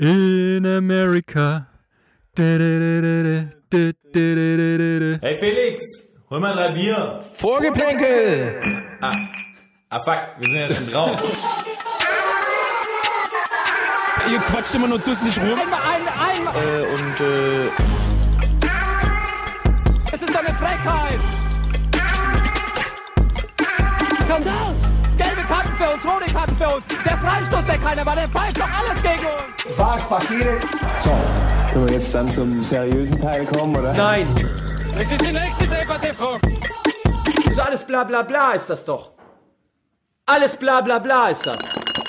In America. Hey Felix, hol mal drei Bier. Vorgeplänkel! Ah, ah fuck, wir sind ja schon drauf. Ihr quatscht immer nur dusselig rum. Einmal, einmal, einmal. Äh, und äh, Es ist eine Frechheit. Skandal. Gelbe Karten für uns, rote Karten für uns. Der Freistoß, der keiner war, der pfeift doch alles gegen uns. Was passiert? So, können wir jetzt dann zum seriösen Teil kommen, oder? Nein. das ist die nächste Debatte, Frau. So alles bla bla bla ist das doch. Alles bla bla bla ist das.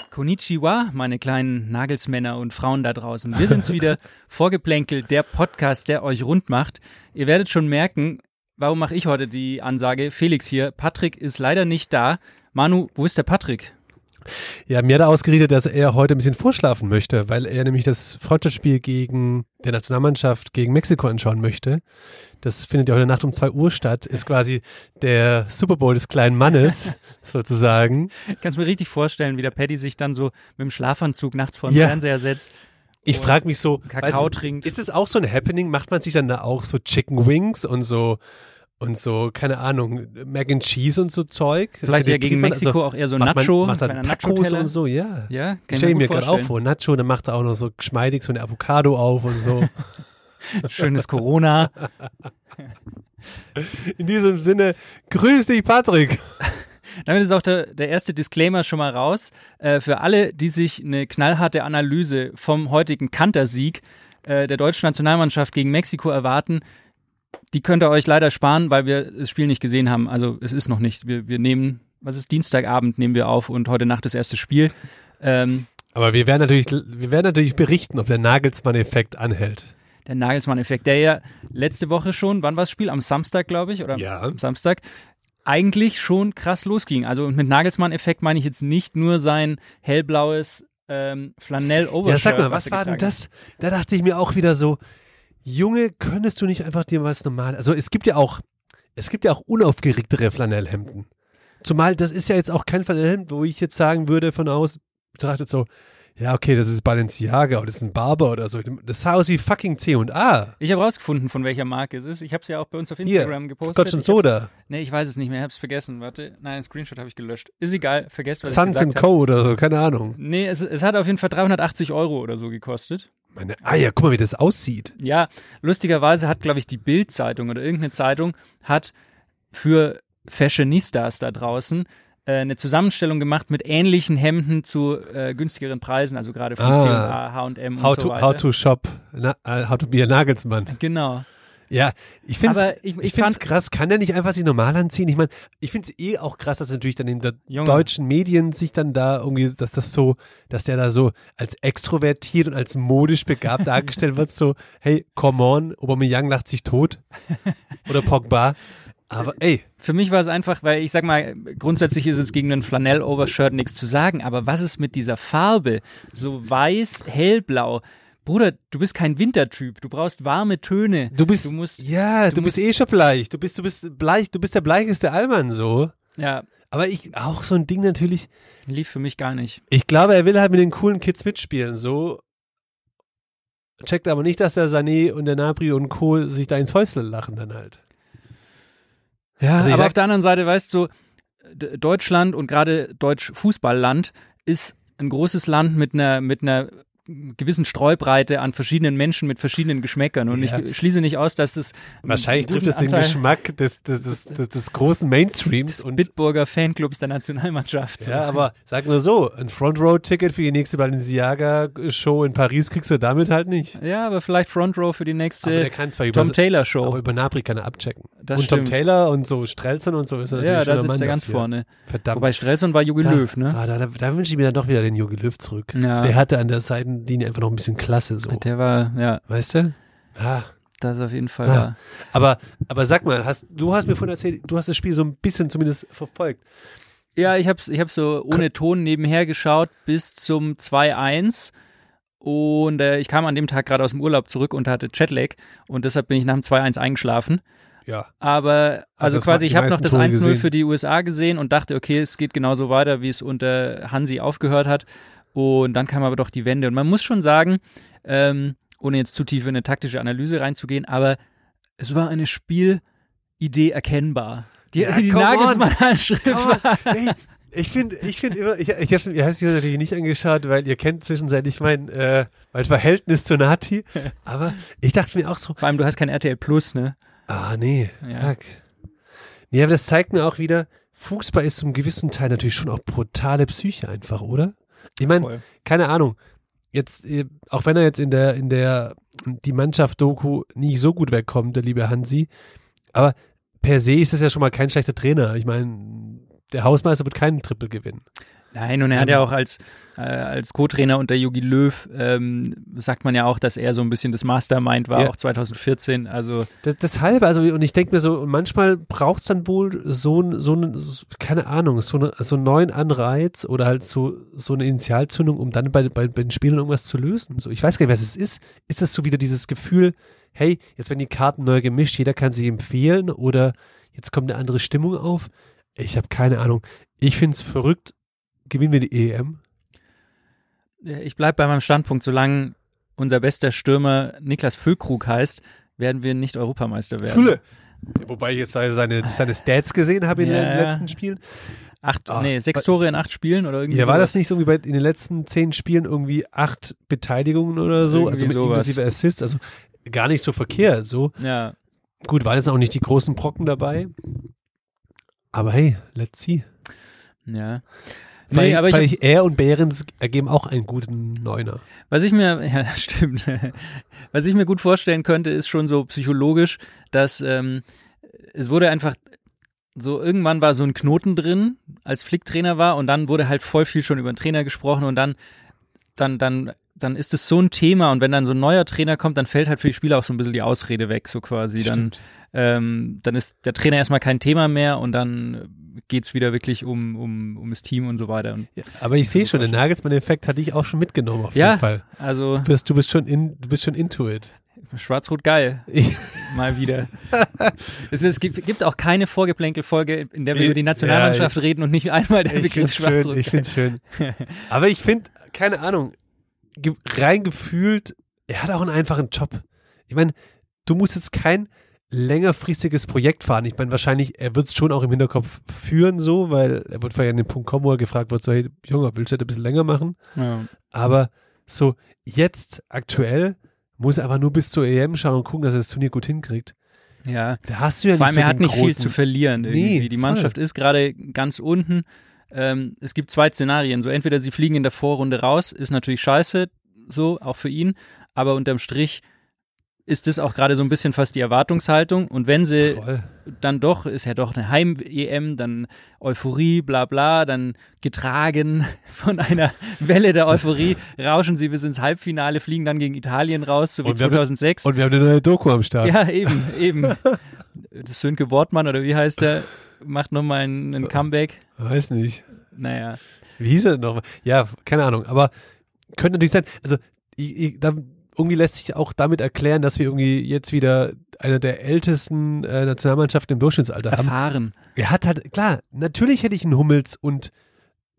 Konnichiwa, meine kleinen Nagelsmänner und Frauen da draußen. Wir sind's wieder, Vorgeplänkelt, der Podcast, der euch rund macht. Ihr werdet schon merken, warum mache ich heute die Ansage? Felix hier, Patrick ist leider nicht da. Manu, wo ist der Patrick? Ja, mir hat er ausgeredet, dass er heute ein bisschen vorschlafen möchte, weil er nämlich das Freundschaftsspiel gegen der Nationalmannschaft gegen Mexiko anschauen möchte. Das findet ja heute Nacht um 2 Uhr statt, ist quasi der Super Bowl des kleinen Mannes, sozusagen. Kannst mir richtig vorstellen, wie der Paddy sich dann so mit dem Schlafanzug nachts vor den Ja. Fernseher setzt. Ich frage mich so, Kakao weißt trinkt. ist es auch so ein Happening? Macht man sich dann da auch so Chicken Wings und so und so, keine Ahnung, Mac and Cheese und so Zeug? Vielleicht Also ja gegen Mexiko auch eher so macht Nacho, Man, macht dann Tacos und so, ja. Ja, kann ich stelle mir gerade auch vor, Nacho, dann macht er auch noch so geschmeidig so eine Avocado auf und so. Schönes Corona. In diesem Sinne, grüß dich, Patrick. Damit ist auch der, der erste Disclaimer schon mal raus. Äh, für alle, die sich eine knallharte Analyse vom heutigen Kantersieg äh, der deutschen Nationalmannschaft gegen Mexiko erwarten, die könnt ihr euch leider sparen, weil wir das Spiel nicht gesehen haben. Also es ist noch nicht. Wir, wir nehmen, was ist Dienstagabend nehmen wir auf und heute Nacht das erste Spiel. Ähm, Aber wir werden natürlich, wir werden natürlich berichten, ob der Nagelsmann-Effekt anhält. der Nagelsmann-Effekt, der ja letzte Woche schon, wann war das Spiel? Am Samstag, glaube ich, oder Ja. am Samstag, eigentlich schon krass losging. Also mit Nagelsmann-Effekt meine ich jetzt nicht nur sein hellblaues ähm, Flanell-Overshirt. Ja, sag mal, was er war denn das? Da dachte ich mir auch wieder so, Junge, könntest du nicht einfach dir was normal, also es gibt ja auch, es gibt ja auch unaufgeregtere Flanellhemden. Zumal das ist ja jetzt auch kein Flanellhemd, wo ich jetzt sagen würde von aus betrachtet so, ja okay, das ist Balenciaga oder das ist ein Barber oder so. Das sah aus wie fucking C&A. Ich habe rausgefunden, von welcher Marke es ist. Ich habe es ja auch bei uns auf Hier, Instagram gepostet. Scotch and Soda, Nee, ich weiß es nicht mehr, ich habe es vergessen. Warte, nein, ein Screenshot habe ich gelöscht. Ist egal, vergesst, was Suns ich and gesagt habe. Co. oder so, keine Ahnung. Nee, es, es hat auf jeden Fall 380 Euro oder so gekostet. Meine, ah ja, guck mal, wie das aussieht. Ja, lustigerweise hat, glaube ich, die Bild-Zeitung oder irgendeine Zeitung hat für Fashionistas da draußen äh, eine Zusammenstellung gemacht mit ähnlichen Hemden zu äh, günstigeren Preisen, also gerade von Ah. C&A, H&M und How so to, weiter. how to shop, na, äh, how to be a Nagelsmann. Genau. Ja, ich finde ich- ich, ich find's krass. Kann der nicht einfach sich normal anziehen? Ich meine, ich finde es eh auch krass, dass natürlich dann in Junge. deutschen Medien sich dann da irgendwie, dass das so, dass der da so als extrovertiert und als modisch begabt dargestellt wird, so, hey, come on, Aubameyang lacht sich tot. Oder Pogba. Aber ey, Für mich war es einfach, weil ich sag mal, grundsätzlich ist es gegen einen Flanell-Overshirt nichts zu sagen, aber was ist mit dieser Farbe? So weiß, hellblau. Bruder, du bist kein Wintertyp. Du brauchst warme Töne. du bist, Du musst, ja, du, du bist eh schon bleich. Du bist, du bist bleich, du bist der bleicheste Allmann so. ja, Aber ich, auch so ein Ding natürlich, lief für mich gar nicht. Ich glaube, er will halt mit den coolen Kids mitspielen, so. Checkt aber nicht, dass der Sané und der Nabri und Co. sich da ins Häusle lachen dann halt. Ja, Also aber sag- auf der anderen Seite, weißt du, Deutschland und gerade Deutsch Fußballland ist ein großes Land mit einer, mit einer gewissen Streubreite an verschiedenen Menschen mit verschiedenen Geschmäckern. Und Ja. ich schließe nicht aus, dass das Wahrscheinlich trifft es den Geschmack des, des, des, des, des großen Mainstreams. Und, Bitburger Fanclubs der Nationalmannschaft. ja, aber sag nur so, ein Front-Row-Ticket für die nächste Balenciaga-Show in Paris kriegst du damit halt nicht. Ja, aber vielleicht Front Row für die nächste Tom Taylor aber über Nabri kann er abchecken. Das und Tom stimmt. Taylor und so Strelzern und so ist er natürlich Ja, da sitzt Mann er ganz dafür. vorne. Verdammt. Wobei Strelson war Jogi da, Löw, ne? Ah, da, da, da wünsche ich mir dann doch wieder den Jogi Löw zurück. Ja. Der hatte an der Seitenlinie einfach noch ein bisschen Klasse so. Der war, ja, Weißt du? Ah. das ist auf jeden Fall Ah. da. Aber, aber sag mal, hast, du hast mir vorhin erzählt, du hast das Spiel so ein bisschen zumindest verfolgt. Ja, ich habe ich hab so ohne Ton nebenher geschaut bis zum 2-1 und äh, ich kam an dem Tag gerade aus dem Urlaub zurück und hatte Jetlag und deshalb bin ich nach dem 2-1 eingeschlafen. Ja. Aber, also, das quasi, ich habe noch das Tore 1-0 gesehen. für die USA gesehen und dachte, okay, es geht genauso weiter, wie es unter Hansi aufgehört hat. Und dann kam aber doch die Wende. Und man muss schon sagen, ähm, ohne jetzt zu tief in eine taktische Analyse reinzugehen, aber es war eine Spielidee erkennbar. Die, Ja, die Aber, war. ich finde, ich finde immer, ich, ich habe heißt natürlich nicht angeschaut, weil ihr kennt zwischenzeitlich mein, äh, mein Verhältnis zu Nati. Aber ich dachte mir auch so, Vor allem, du hast kein RTL Plus, ne? ah nee, Ja. fuck. Nee, aber das zeigt mir auch wieder, Fußball ist zum gewissen Teil natürlich schon auch brutale Psyche einfach, oder? Ich meine, keine Ahnung. Jetzt, äh, auch wenn er jetzt in der, in der, die Mannschaft-Doku nicht so gut wegkommt, der liebe Hansi, aber per se ist es ja schon mal kein schlechter Trainer. Ich meine, der Hausmeister wird keinen Triple gewinnen. Nein, und er hat ja auch als, äh, als Co-Trainer unter Jogi Löw, ähm, sagt man ja auch, dass er so ein bisschen das Mastermind war, Ja. auch 2014. Also, Das, deshalb, also, und ich denke mir so, manchmal braucht es dann wohl so, ein- so, ein- so, keine Ahnung, so, eine, so einen neuen Anreiz oder halt so, so eine Initialzündung, um dann bei, bei, bei den Spielern irgendwas zu lösen. So, ich weiß gar nicht, was es ist. Ist das so wieder dieses Gefühl, hey, jetzt werden die Karten neu gemischt, jeder kann sich empfehlen oder jetzt kommt eine andere Stimmung auf? Ich habe keine Ahnung. Ich finde es verrückt. Gewinnen wir die EM? ich bleibe bei meinem Standpunkt, solange unser bester Stürmer Niklas Füllkrug heißt, werden wir nicht Europameister werden. Fülle. Wobei ich jetzt seine, seine Stats gesehen habe in Ja, den letzten Spielen. Acht, Ah, nee, sechs Tore in acht Spielen oder irgendwie Ja, war sowas. das nicht so wie bei in den letzten zehn Spielen irgendwie acht Beteiligungen oder so, Irgendwie also mit sowas. inklusive Assists, also gar nicht so verkehrt. So Ja, gut, waren jetzt auch nicht die großen Brocken dabei, aber hey, let's see. ja. Weil, Nee, weil hab- ich er und Behrens ergeben auch einen guten Neuner. was ich mir, ja, stimmt. Was ich mir gut vorstellen könnte, ist schon so psychologisch, dass ähm, es wurde einfach so irgendwann war so ein Knoten drin, als Flick Trainer war und dann wurde halt voll viel schon über den Trainer gesprochen und dann dann dann dann ist es so ein Thema und wenn dann so ein neuer Trainer kommt, dann fällt halt für die Spieler auch so ein bisschen die Ausrede weg, so quasi. Dann ähm, dann ist der Trainer erstmal kein Thema mehr und dann geht's wieder wirklich um, um, um das Team und so weiter. Und Ja, aber ich sehe schon, den Nagelsmann-Effekt hatte ich auch schon mitgenommen auf Ja. jeden Fall. also Du bist, du bist schon in, du bist schon into it. Schwarz-Rot geil. Ich, Mal wieder. es, es gibt, gibt auch keine Vorgeplänkel-Folge, in der wir Ja, über die Nationalmannschaft reden und nicht einmal der ich Begriff Schwarz-Rot. ich find's schön. Aber ich finde, keine Ahnung, rein gefühlt, er hat auch einen einfachen Job. Ich meine, du musst jetzt kein längerfristiges Projekt fahren. Ich meine, wahrscheinlich, er wird es schon auch im Hinterkopf führen, so, weil er wird vielleicht an den Punkt kommen, wo er gefragt wird, so, hey, Junge, willst du das ein bisschen länger machen? ja. Aber so, jetzt, aktuell, muss er einfach nur bis zur EM schauen und gucken, dass er das Turnier gut hinkriegt. ja. Da hast du ja Vor nicht allem, so er hat nicht viel großen, zu verlieren. Irgendwie. Nee, die voll. Mannschaft ist gerade ganz unten. Ähm, es gibt zwei Szenarien. So entweder sie fliegen in der Vorrunde raus, ist natürlich scheiße, so auch für ihn. Aber unterm Strich ist das auch gerade so ein bisschen fast die Erwartungshaltung. Und wenn sie Voll. dann doch, ist ja doch eine Heim-EM, dann Euphorie, bla bla, dann getragen von einer Welle der Euphorie, rauschen sie bis ins Halbfinale, fliegen dann gegen Italien raus, so wie Und wir haben- 2006. Und wir haben eine neue Doku am Start. ja, eben, eben. Das Sönke Wortmann, oder wie heißt der, macht nochmal ein, ein Comeback. Weiß nicht. Naja, Wie hieß er denn noch? Ja, keine Ahnung. Aber könnte natürlich sein, also ich, ich, da, irgendwie lässt sich auch damit erklären, dass wir irgendwie jetzt wieder einer der ältesten äh, Nationalmannschaften im Durchschnittsalter haben. erfahren. Er hat halt, klar, natürlich hätte ich einen Hummels und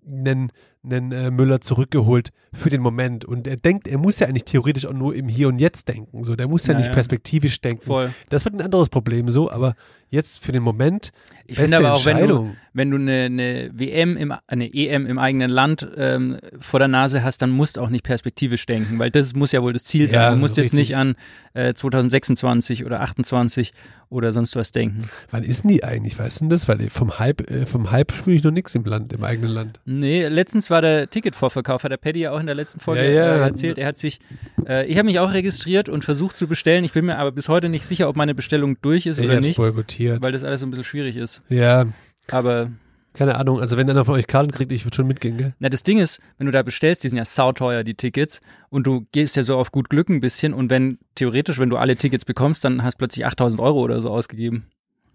einen, einen äh, Müller zurückgeholt für den Moment. Und er denkt, er muss ja eigentlich theoretisch auch nur im Hier und Jetzt denken. So, der muss ja, Ja, nicht ja. perspektivisch denken. Voll. Das wird ein anderes Problem so, aber jetzt für den Moment, Ich finde aber auch, wenn du, wenn du eine, eine WM, im, eine EM im eigenen Land ähm, vor der Nase hast, dann musst du auch nicht perspektivisch denken, weil das muss ja wohl das Ziel sein. Ja, du musst jetzt richtig. nicht an äh, 2026 oder 28 oder sonst was denken. Wann ist denn die eigentlich? Weißt du denn das? Weil vom Hype, äh, vom Hype spüre ich noch nichts im Land, im eigenen Land. Nee, letztens war der Ticketvorverkauf, hat der Paddy ja auch in der letzten Folge Ja, ja, äh, erzählt. Er hat sich, äh, ich habe mich auch registriert und versucht zu bestellen. Ich bin mir aber bis heute nicht sicher, ob meine Bestellung durch ist Ich oder nicht, boykottiert. weil das alles so ein bisschen schwierig ist. Ja, Aber keine Ahnung. Also wenn einer von euch Karten kriegt, ich würde schon mitgehen, gell? Na, das Ding ist, wenn du da bestellst, die sind ja sauteuer, die Tickets, und du gehst ja so auf gut Glück ein bisschen, und wenn, theoretisch, wenn du alle Tickets bekommst, dann hast du plötzlich 8000 Euro oder so ausgegeben.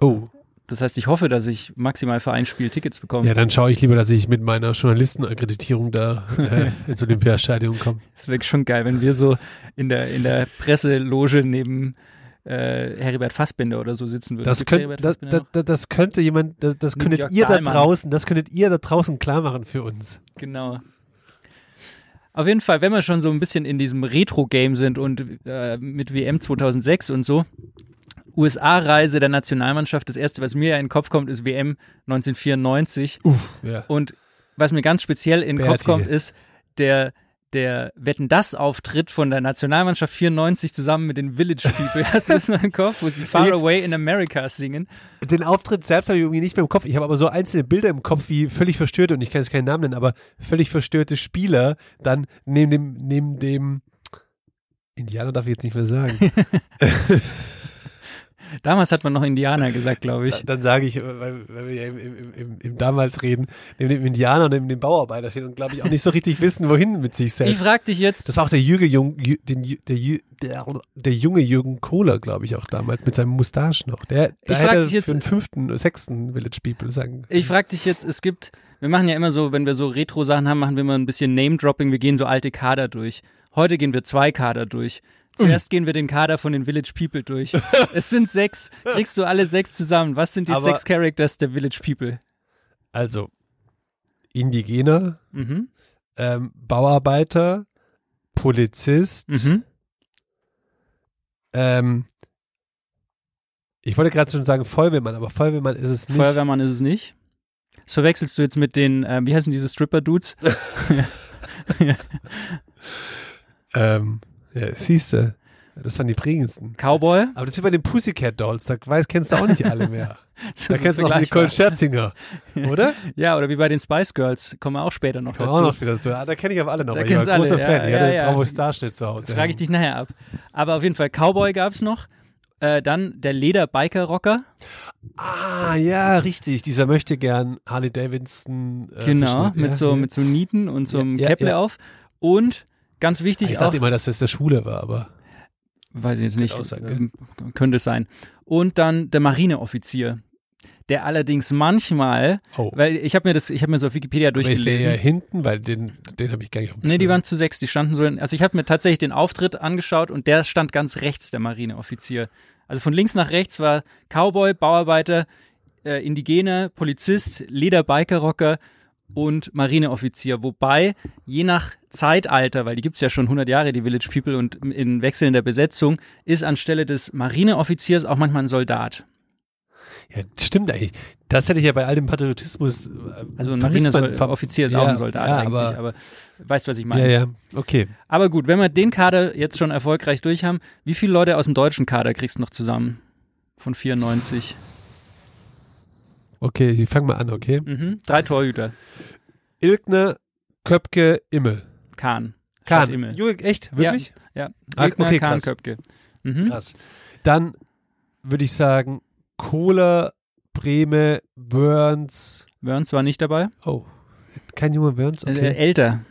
Oh. Das heißt, ich hoffe, dass ich maximal für ein Spiel Tickets bekomme. Ja, dann schaue ich lieber, dass ich mit meiner Journalistenakkreditierung da äh, ins Olympiastadion komme. Das wäre schon geil, wenn wir so in der, in der Presseloge neben äh, Heribert Fassbinder oder so sitzen würden. Das, könnt, das, das, das, könnte jemand, das, das könntet ihr da Dahlmann. draußen, das könntet ihr da draußen klar machen für uns. Genau. Auf jeden Fall, wenn wir schon so ein bisschen in diesem Retro-Game sind und äh, mit WM 2006 und so, USA-Reise der Nationalmannschaft, das erste, was mir ja in den Kopf kommt, ist WM 1994. Ja. Und was mir ganz speziell in den Kopf kommt, ist der, der Wetten das Auftritt von der Nationalmannschaft 94 zusammen mit den Village People. Hast du das noch im Kopf, wo sie Far Away in America singen? Den Auftritt selbst habe ich irgendwie nicht mehr im Kopf. Ich habe aber so einzelne Bilder im Kopf, wie völlig verstörte, und ich kann jetzt keinen Namen nennen, aber völlig verstörte Spieler dann neben dem, neben dem Indianer darf ich jetzt nicht mehr sagen. Damals hat man noch Indianer gesagt, glaube ich. Dann sage ich, weil, weil wir ja im, im, im, im damals reden, neben dem Indianer und neben dem Bauarbeiter stehen und glaube ich auch nicht so richtig wissen, wohin mit sich Ich selbst. frag dich jetzt, Das war auch der Jürgen Jung, Jü- den, der, Jü- der, der junge Jürgen Kohler, glaube ich, auch damals, mit seinem Mustache noch. Der, Ich der frag hätte dich jetzt- für den fünften, sechsten Village People sagen. ich frag dich jetzt, es gibt, wir machen ja immer so, wenn wir so Retro-Sachen haben, machen wir immer ein bisschen Name-Dropping, wir gehen so alte Kader durch. Heute gehen wir zwei Kader durch. Zuerst gehen wir den Kader von den Village People durch. es sind sechs. Kriegst du alle sechs zusammen? Was sind die Aber- sechs Characters der Village People? Also, Indigener, Mhm. ähm, Bauarbeiter, Polizist, Mhm. ähm, ich wollte gerade schon sagen Feuerwehrmann, aber Feuerwehrmann ist es nicht. Feuerwehrmann ist es nicht. Das verwechselst du jetzt mit den, ähm, wie heißen diese Stripper-Dudes? Ähm, ja, siehst du, das waren die prägendsten. Cowboy? Aber das ist wie bei den Pussycat Dolls, da weiß, kennst du auch nicht alle mehr. Da kennst du auch Nicole. Scherzinger, oder? Ja, oder wie bei den Spice Girls. Kommen wir auch später noch Kann dazu. auch noch wieder so. Ah, da kenne ich aber alle noch. Da ich war alle, großer ja, Fan. Ich ja, hatte ja. Bravo Starschnitt zu Hause. Frage ich dich nachher ab. Aber auf jeden Fall, Cowboy gab's noch. Äh, dann der Leder-Biker-Rocker. Ah, ja, richtig. Dieser möchte gern Harley Davidson. Äh, genau, mit, ja, so, ja. mit so Nieten und so einem Ja, ja, Käpple ja. auf. Und ganz wichtig Ich auch, dachte immer, dass das der Schwule war, aber. weiß ich jetzt nicht, sein, ähm, könnte es sein. Und dann der Marineoffizier. Der allerdings manchmal, Oh. weil ich habe mir das, ich habe mir so auf Wikipedia Aber ich sehe durchgelesen. ja hinten, weil den, den habe ich gar nicht auf Nee, die waren zu sechs, die standen so in, also ich habe mir tatsächlich den Auftritt angeschaut und der stand ganz rechts, der Marineoffizier. Also von links nach rechts war Cowboy, Bauarbeiter, äh, Indigener, Polizist, Lederbikerrocker und Marineoffizier. Wobei, je nach Zeitalter, weil die gibt's ja schon 100 Jahre, die Village People, und in wechselnder Besetzung, ist anstelle des Marineoffiziers auch manchmal ein Soldat. Ja, stimmt eigentlich. Das hätte ich ja bei all dem Patriotismus. äh, Also ein Marineoffizier ist ja, auch ein Soldat ja, eigentlich, aber, aber, weißt, was ich meine. Ja, ja, okay. Aber gut, wenn wir den Kader jetzt schon erfolgreich durch haben, wie viele Leute aus dem deutschen Kader kriegst du noch zusammen? Von 94. Okay, ich fange mal an, okay? Mhm. Drei Torhüter. Ilkner, Köpke, Immel. Kahn. Kahn. Immel. Junge, echt? Wirklich? Ja. Ah, Ilkner, okay, Kahn, krass. Köpke. Mhm. Krass. Dann würde ich sagen, Kohler, Breme, Wörns. Wörns war nicht dabei. Oh, kein junger Wörns? Äh, Okay, älter.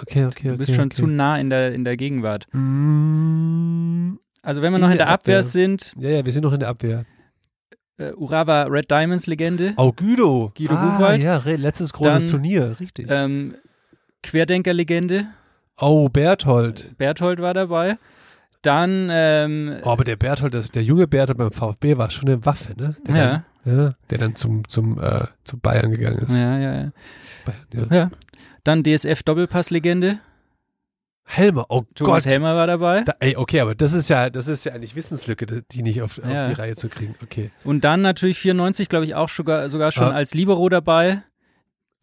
okay, okay. okay Du bist schon okay. zu nah in der, in der Gegenwart. Mm, Also wenn wir In noch in der der Abwehr Abwehr. sind, Ja, ja, wir sind noch in der Abwehr. Äh, Urawa Red Diamonds Legende, Oh, Guido. Guido ah, Buchwald. ja, letztes großes Dann, Turnier, richtig. ähm, Querdenker Legende, oh, Berthold. Berthold war dabei. Dann, ähm, Oh, aber der Berthold, das, der junge Berthold beim VfB war schon eine Waffe, ne? Der ja, Dann, ja, der dann zum, zum, äh, zu Bayern gegangen ist. ja, ja, ja. Bayern, ja. Ja. Dann DSF Doppelpass-Legende. Helmer, oh Thomas Gott. Helmer war dabei. Da, ey, okay, aber das ist ja, das ist ja eigentlich Wissenslücke, die nicht auf, Ja. auf die Reihe zu kriegen. Okay. Und dann natürlich 94, glaube ich, auch sogar, sogar schon Ah. als Libero dabei.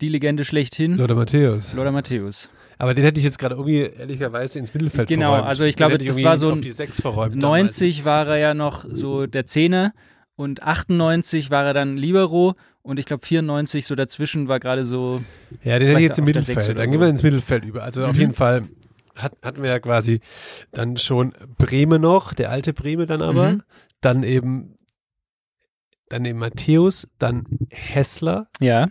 Die Legende schlechthin. Lothar Matthäus. Lothar Matthäus. Aber den hätte ich jetzt gerade irgendwie ehrlicherweise ins Mittelfeld Genau, verräumt. also ich glaube, ich das war so auf ein die Sechs verräumt 90 war er ja noch so der Zehner und 98 war er dann Libero und ich glaube 94 so dazwischen war gerade so Damals. Ja, den hätte ich jetzt im auf Mittelfeld. Dann gehen wir ins Mittelfeld über. Also auf Mhm. jeden Fall hat, hatten wir ja quasi dann schon Breme noch, der alte Breme dann aber. Mhm. Dann eben, dann eben Matthäus, dann Hessler, ja,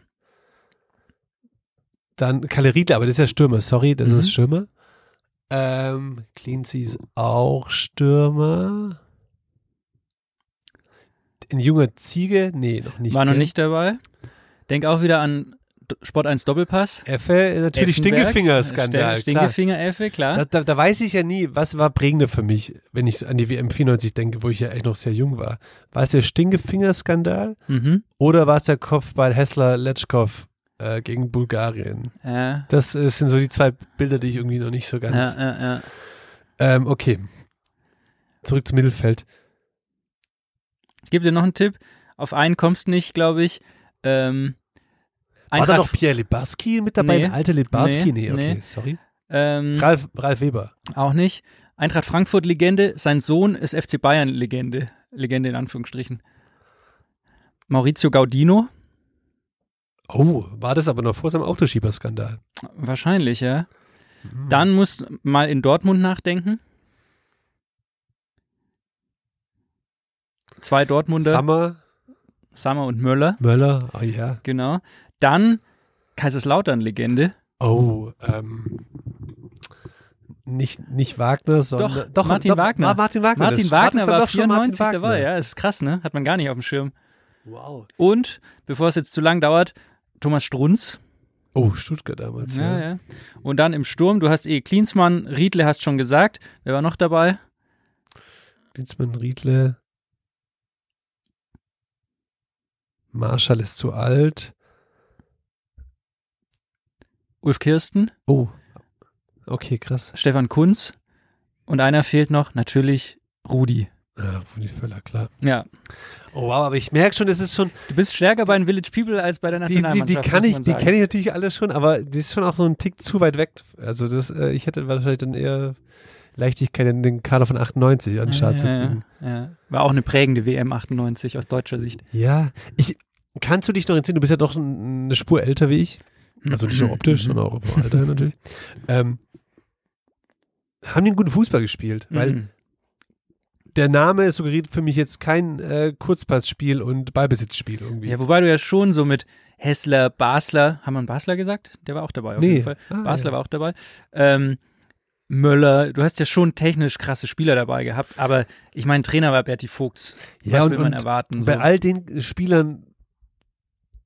dann Kalle Riedler, aber das ist ja Stürmer, sorry, das Mhm. ist Stürmer. Ähm, Cleansey ist auch Stürmer. Ein junger Ziege? Nee, noch nicht. war noch gell? nicht dabei. Denk auch wieder an Sport 1 Doppelpass. Effe, natürlich Effenberg. Stinkefinger-Skandal. Stinkefinger-Effe, klar. Da, da, da weiß ich ja nie, was war prägender für mich, wenn ich an die WM 94 denke, wo ich ja echt noch sehr jung war. War es der Stinkefinger-Skandal mhm. oder war es der Kopfball Hessler-Letschkow äh, gegen Bulgarien. Ja, Das äh, sind so die zwei Bilder, die ich irgendwie noch nicht so ganz. ja, ja. Ähm, okay. Zurück zum Mittelfeld. Ich gebe dir noch einen Tipp. Auf einen kommst nicht, glaube ich. Ähm, War da Eintracht, noch Pierre Libarski mit dabei? Nee. Der alte Libarski? Nee, Nee, okay, nee. sorry. ähm, Ralf, Ralf Weber. auch nicht. Eintracht Frankfurt-Legende. Sein Sohn ist FC Bayern-Legende. Legende in Anführungsstrichen. Maurizio Gaudino. Oh, war das aber noch vor seinem Autoschieberskandal? Wahrscheinlich, ja. Mhm. Dann musst mal in Dortmund nachdenken. Zwei Dortmunder, Sammer, Sammer und Möller, Möller, oh ja. genau. Dann Kaiserslautern-Legende. Oh, ähm, nicht, nicht Wagner, sondern Doch, Martin Wagner. War Martin Wagner. Martin Wagner war doch schon Martin 94 Wagner. dabei, ja, ist krass, ne? Hat man gar nicht auf dem Schirm. Wow. Und, bevor es jetzt zu lang dauert, Thomas Strunz. Oh, Stuttgart damals. Ja, Ja, ja. Und dann im Sturm, du hast eh Klinsmann, Riedle hast schon gesagt. Wer war noch dabei? Dienstmann, Riedle. Marschall ist zu alt. Ulf Kirsten, Oh, okay, krass. Stefan Kunz und einer fehlt noch, natürlich Rudi. Ja, Rudi Völler, klar. Ja, Oh wow, aber ich merke schon, es ist schon, du bist stärker bei den Village People als bei der die, die, Nationalmannschaft. die kann ich, die kenne ich natürlich alle schon, aber die ist schon auch so ein Tick zu weit weg. Also das, äh, ich hätte wahrscheinlich dann eher Leichtigkeit in den Kader von 98 an den Start zu ja, kriegen. ja, ja. War auch eine prägende WM 98 aus deutscher Sicht. Ja, ich, kannst du dich noch entsinnen, du bist ja doch ein- eine Spur älter wie ich. Also nicht nur optisch, sondern auch vom Alter natürlich. Ähm, haben die einen guten Fußball gespielt? Weil Mhm. der Name suggeriert für mich jetzt kein äh, Kurzpassspiel und Ballbesitzspiel irgendwie. Ja, wobei du ja schon so mit Hessler, Basler, haben wir einen Basler gesagt? Der war auch dabei auf Nee. jeden Fall. Ah, Basler ja. war auch dabei. Ähm, Möller, du hast ja schon technisch krasse Spieler dabei gehabt, aber ich meine, Trainer war Berti Fuchs. Ja, Was und- will man erwarten? Bei so? all den Spielern,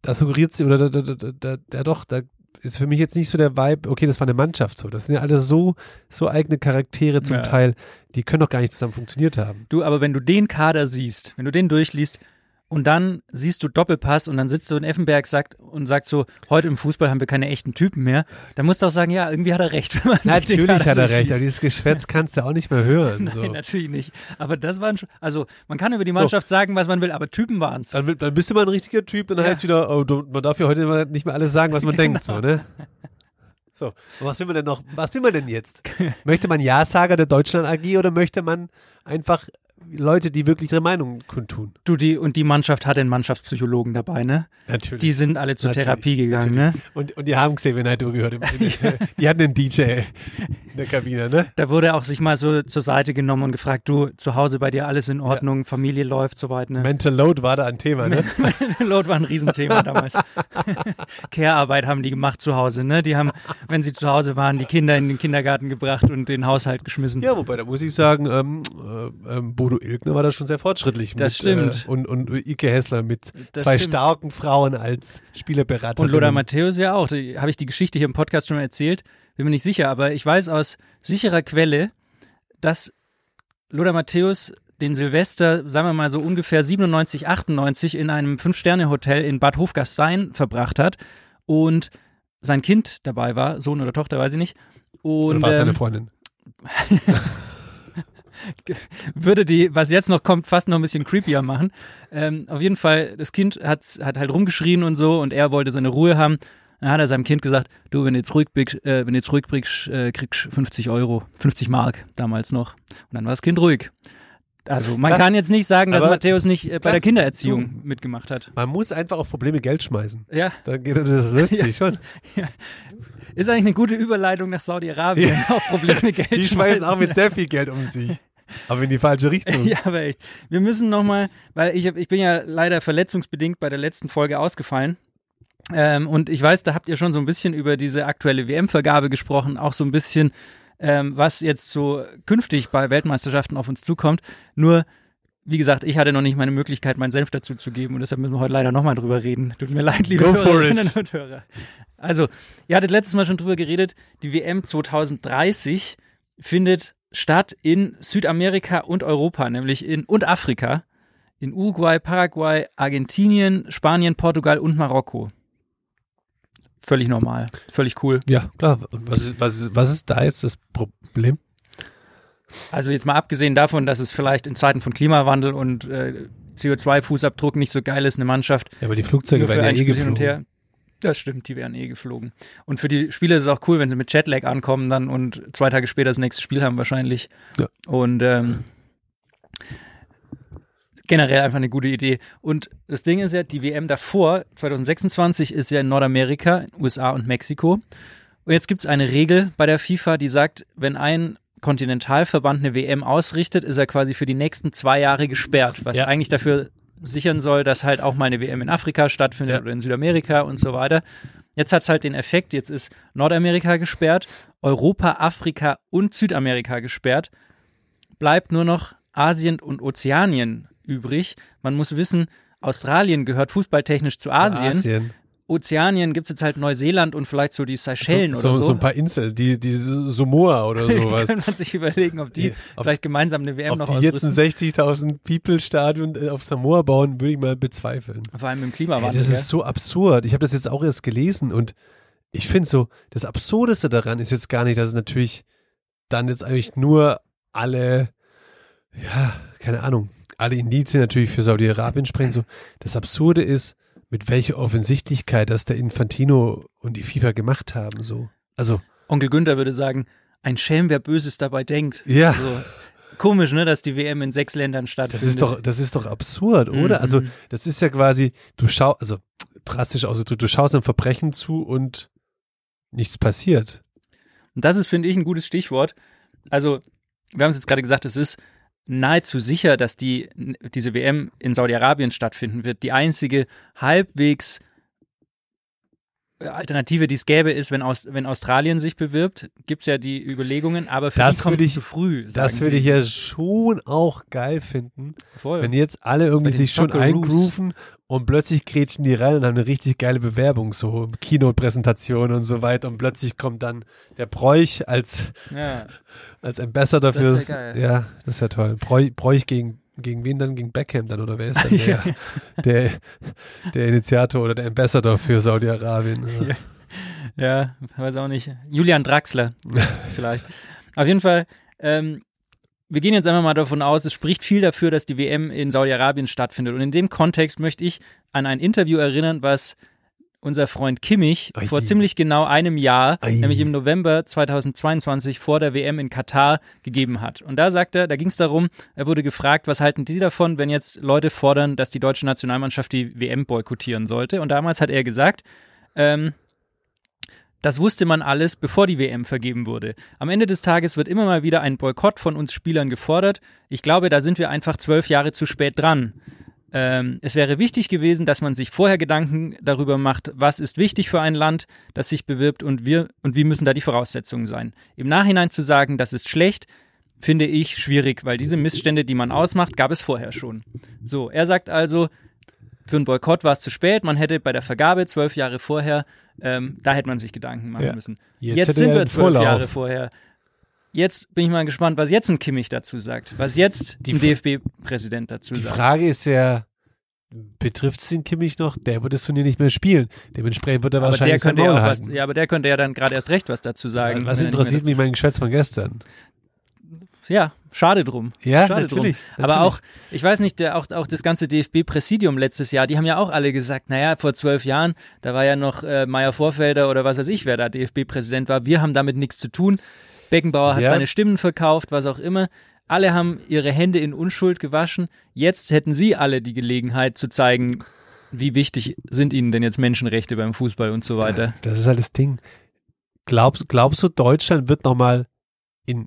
da suggeriert sie, oder da, da, da, da, da doch, da ist für mich jetzt nicht so der Vibe, okay, das war eine Mannschaft so. Das sind ja alle so, so eigene Charaktere zum Ja. Teil, die können doch gar nicht zusammen funktioniert haben. Du, aber wenn du den Kader siehst, wenn du den durchliest und dann siehst du Doppelpass und dann sitzt du in Effenberg sagt, und sagt so, heute im Fußball haben wir keine echten Typen mehr, dann musst du auch sagen, ja, irgendwie hat er recht. Natürlich hat er recht, aber dieses Geschwätz kannst du auch nicht mehr hören. Nein, So. natürlich nicht. Aber das waren schon, also man kann über die Mannschaft sagen, was man will, aber Typen waren's. Dann, wird- dann bist du mal ein richtiger Typ, dann Ja. heißt wieder, oh, du, man darf ja heute nicht mehr alles sagen, was man denkt, so, ne? So, und was will man denn noch, was will man denn jetzt? Möchte man Ja-Sager der Deutschland AG oder möchte man einfach Leute, die wirklich ihre Meinung kundtun? Du, die, und die Mannschaft hat einen Mannschaftspsychologen dabei, ne? Natürlich. Die sind alle zur Natürlich, Therapie gegangen, ne? und, und die haben Xavier Naidoo gehört. Im, in, die hatten einen DJ in der Kabine, ne? Da wurde auch sich mal so zur Seite genommen und gefragt, du, zu Hause bei dir alles in Ordnung, Familie läuft soweit, ne? Mental Load war da ein Thema, ne? Load war ein Riesenthema damals. Care-Arbeit haben die gemacht zu Hause, ne? Die haben, wenn sie zu Hause waren, die Kinder in den Kindergarten gebracht und den Haushalt geschmissen. Ja, wobei, da muss ich sagen, ähm, äh, ähm, Bodo Ilgner war da schon sehr fortschrittlich. Das mit, stimmt. Äh, und, und Ike Hessler mit Das zwei stimmt. starken Frauen als Spielerberaterin. Und Lothar Matthäus ja auch. Habe ich die Geschichte hier im Podcast schon mal erzählt? Bin mir nicht sicher, aber ich weiß aus sicherer Quelle, dass Lothar Matthäus den Silvester, sagen wir mal so ungefähr 97, 98 in einem Fünf-Sterne-Hotel in Bad Hofgastein verbracht hat und sein Kind dabei war, Sohn oder Tochter, weiß ich nicht. Und Oder war es seine ähm, Freundin? würde die, was jetzt noch kommt, fast noch ein bisschen creepier machen. Ähm, auf jeden Fall, das Kind hat, hat halt rumgeschrien und so und er wollte seine Ruhe haben. Dann hat er seinem Kind gesagt, du, wenn du jetzt ruhig bist, äh, wenn du jetzt ruhig bist, äh, kriegst du 50 Euro, 50 Mark damals noch. Und dann war das Kind ruhig. Also man Krass. kann jetzt nicht sagen, dass Matthäus nicht äh, bei Klar. der Kindererziehung mitgemacht hat. Man muss einfach auf Probleme Geld schmeißen. Ja, Dann geht das löst sich schon. ist eigentlich eine gute Überleitung nach Saudi-Arabien auf Probleme Geld Die schmeißen auch mit sehr viel Geld um sich. Aber in die falsche Richtung. Ja, aber echt. Wir müssen nochmal, weil ich, hab, ich bin ja leider verletzungsbedingt bei der letzten Folge ausgefallen. Ähm, und ich weiß, da habt ihr schon so ein bisschen über diese aktuelle WM-Vergabe gesprochen, auch so ein bisschen, ähm, was jetzt so künftig bei Weltmeisterschaften auf uns zukommt. Nur, wie gesagt, ich hatte noch nicht meine Möglichkeit, meinen Senf dazu zu geben und deshalb müssen wir heute leider nochmal drüber reden. Tut mir leid, liebe Hörerinnen und Hörer. Also, ihr hattet letztes Mal schon drüber geredet, die WM 2030 findet statt in Südamerika und Europa, nämlich in und Afrika, in Uruguay, Paraguay, Argentinien, Spanien, Portugal und Marokko. völlig normal, völlig cool. Ja, klar. Was ist, was ist, was ist da jetzt das Problem? Also jetzt mal abgesehen davon, dass es vielleicht in Zeiten von Klimawandel und äh, CO2-Fußabdruck nicht so geil ist, eine Mannschaft Ja, aber die Flugzeuge werden ja eh Spiel hin und geflogen. Das stimmt, die wären eh geflogen. Und für die Spieler ist es auch cool, wenn sie mit Jetlag ankommen dann und zwei Tage später das nächste Spiel haben wahrscheinlich. Ja. Und ähm, generell einfach eine gute Idee. Und das Ding ist ja, die WM davor, 2026, ist ja in Nordamerika, in USA und Mexiko. Und jetzt gibt es eine Regel bei der FIFA, die sagt, wenn ein Kontinentalverband eine WM ausrichtet, ist er quasi für die nächsten zwei Jahre gesperrt, was Ja. eigentlich dafür sichern soll, dass halt auch mal eine WM in Afrika stattfindet Ja. oder in Südamerika und so weiter. Jetzt hat es halt den Effekt, jetzt ist Nordamerika gesperrt, Europa, Afrika und Südamerika gesperrt. Bleibt nur noch Asien und Ozeanien übrig. Man muss wissen, Australien gehört fußballtechnisch zu Asien. Asien. Ozeanien gibt es jetzt halt Neuseeland und vielleicht so die Seychellen so, oder so, so. so ein paar Inseln, die, die Samoa oder sowas. Kann man sich überlegen, ob die Die- ob- vielleicht gemeinsam eine WM Ob noch die jetzt ein ausrüsten. 60.000 People-Stadion äh, auf Samoa bauen, würde ich mal bezweifeln. Vor allem im Ja, Klimawandel. das gell? ist so absurd. Ich habe das jetzt auch erst gelesen und ich finde so, das Absurdeste daran ist jetzt gar nicht, dass es natürlich dann jetzt eigentlich nur alle, ja, keine Ahnung, alle Indizien natürlich für Saudi-Arabien sprechen. So, das Absurde ist, mit welcher Offensichtlichkeit das der Infantino und die FIFA gemacht haben. So, also Onkel Günther würde sagen, ein Schelm, wer Böses dabei denkt. ja. Also, komisch, ne, dass die WM in sechs Ländern Das stattfindet. ist doch, das ist doch absurd, oder? Mhm. Also, das ist ja quasi, du schaust, also drastisch ausgedrückt, du schaust einem Verbrechen zu und nichts passiert. Und das ist, finde ich, ein gutes Stichwort. Also, wir haben es jetzt gerade gesagt, es ist nahezu sicher, dass die, diese WM in Saudi-Arabien stattfinden wird. Die einzige halbwegs Alternative, die es gäbe, ist, wenn, Aus, wenn Australien sich bewirbt, gibt es ja die Überlegungen, aber für Das die kommt ich- zu früh. Das würde ich ja schon auch geil finden, Voll. wenn jetzt alle irgendwie sich schon eingrooven und plötzlich grätschen die rein und haben eine richtig geile Bewerbung, so Keynote-Präsentation und so weiter und plötzlich kommt dann der Bräuch als, ja. als Ambassador geil. ja, das wäre toll. Bräuch, Bräuch gegen, gegen wen dann? Gegen Beckham dann oder wer ist dann der, der, der Initiator oder der Ambassador für Saudi-Arabien? Ja. Ja, weiß auch nicht. Julian Draxler vielleicht. Auf jeden Fall, ähm, wir gehen jetzt einfach mal davon aus, es spricht viel dafür, dass die WM in Saudi-Arabien stattfindet. Und in dem Kontext möchte ich an ein Interview erinnern, was unser Freund Kimmich Ei. vor ziemlich genau einem Jahr, Ei. nämlich im November 2022 vor der WM in Katar gegeben hat. Und da sagt er, da ging es darum, er wurde gefragt, was halten Sie davon, wenn jetzt Leute fordern, dass die deutsche Nationalmannschaft die WM boykottieren sollte. Und damals hat er gesagt, ähm, das wusste man alles, bevor die WM vergeben wurde. Am Ende des Tages wird immer mal wieder ein Boykott von uns Spielern gefordert. Ich glaube, da sind wir einfach zwölf Jahre zu spät dran. Ähm, es wäre wichtig gewesen, dass man sich vorher Gedanken darüber macht, was ist wichtig für ein Land, das sich bewirbt und wir und wie müssen da die Voraussetzungen sein. Im Nachhinein zu sagen, das ist schlecht, finde ich schwierig, weil diese Missstände, die man ausmacht, gab es vorher schon. So, er sagt also, für einen Boykott war es zu spät, man hätte bei der Vergabe zwölf Jahre vorher, ähm, da hätte man sich Gedanken machen Ja. müssen. Jetzt Jetzt, sind wir zwölf Vorlauf. Jahre vorher. Jetzt bin ich mal gespannt, was jetzt ein Kimmich dazu sagt, was jetzt Die ein DFB-Präsident dazu Die sagt. Frage ist ja, betrifft es den Kimmich noch? Der wird das Turnier nicht mehr spielen. Dementsprechend wird er aber der wahrscheinlich sein könnte ja was, ja, aber der könnte ja dann gerade erst recht was dazu sagen. Was er interessiert mich mein Geschwätz von gestern? Ja, schade drum. Ja, schade natürlich, Drum. Aber natürlich. auch, ich weiß nicht, der, auch, auch das ganze DFB-Präsidium letztes Jahr, die haben ja auch alle gesagt, naja, vor zwölf Jahren, da war ja noch äh, Meier Vorfelder oder was weiß ich, wer da DFB-Präsident war. Wir haben damit nichts zu tun. Beckenbauer hat Ja. seine Stimmen verkauft, was auch immer. Alle haben ihre Hände in Unschuld gewaschen. Jetzt hätten sie alle die Gelegenheit zu zeigen, wie wichtig sind ihnen denn jetzt Menschenrechte beim Fußball und so weiter. Das ist halt das Ding. Glaubst, glaubst du, Deutschland wird nochmal in,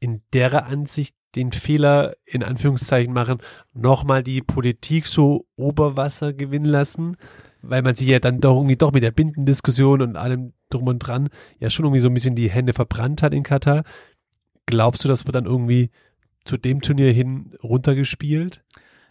in derer Ansicht den Fehler in Anführungszeichen machen, nochmal die Politik so Oberwasser gewinnen lassen? Weil man sich ja dann doch irgendwie doch mit der Bindendiskussion und allem drum und dran ja schon irgendwie so ein bisschen die Hände verbrannt hat in Katar. Glaubst du, das wird dann irgendwie zu dem Turnier hin runtergespielt?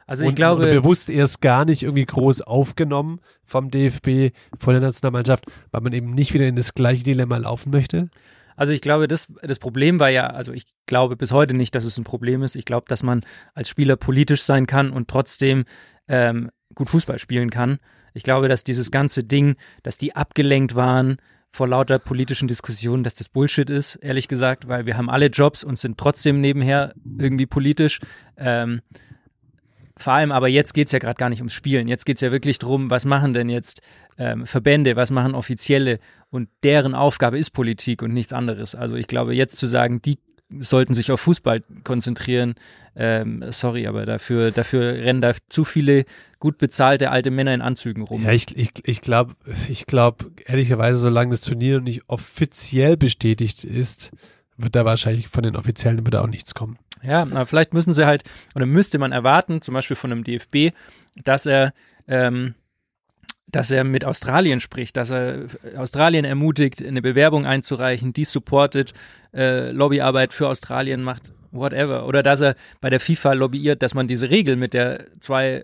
Also ich und, glaube, oder bewusst erst gar nicht irgendwie groß aufgenommen vom DFB, von der Nationalmannschaft, weil man eben nicht wieder in das gleiche Dilemma laufen möchte. Also ich glaube, das, das Problem war ja, also ich glaube bis heute nicht, dass es ein Problem ist. Ich glaube, dass man als Spieler politisch sein kann und trotzdem ähm, gut Fußball spielen kann. Ich glaube, dass dieses ganze Ding, dass die abgelenkt waren vor lauter politischen Diskussionen, dass das Bullshit ist, ehrlich gesagt, weil wir haben alle Jobs und sind trotzdem nebenher irgendwie politisch. Ähm, vor allem aber jetzt geht's ja gerade gar nicht ums Spielen. Jetzt geht's ja wirklich drum, was machen denn jetzt ähm, Verbände, was machen Offizielle und deren Aufgabe ist Politik und nichts anderes. Also ich glaube, jetzt zu sagen, die sollten sich auf Fußball konzentrieren, ähm, sorry, aber dafür, dafür rennen da zu viele gut bezahlte alte Männer in Anzügen rum. Ja, ich, ich, ich glaube, ich glaube, ehrlicherweise, solange das Turnier noch nicht offiziell bestätigt ist, wird da wahrscheinlich von den Offiziellen wird da auch nichts kommen. Ja, aber vielleicht müssen sie halt, oder müsste man erwarten, zum Beispiel von einem DFB, dass er, ähm, dass er mit Australien spricht, dass er Australien ermutigt, eine Bewerbung einzureichen, die supportet, äh, Lobbyarbeit für Australien macht, whatever. Oder dass er bei der FIFA lobbyiert, dass man diese Regel mit der zwei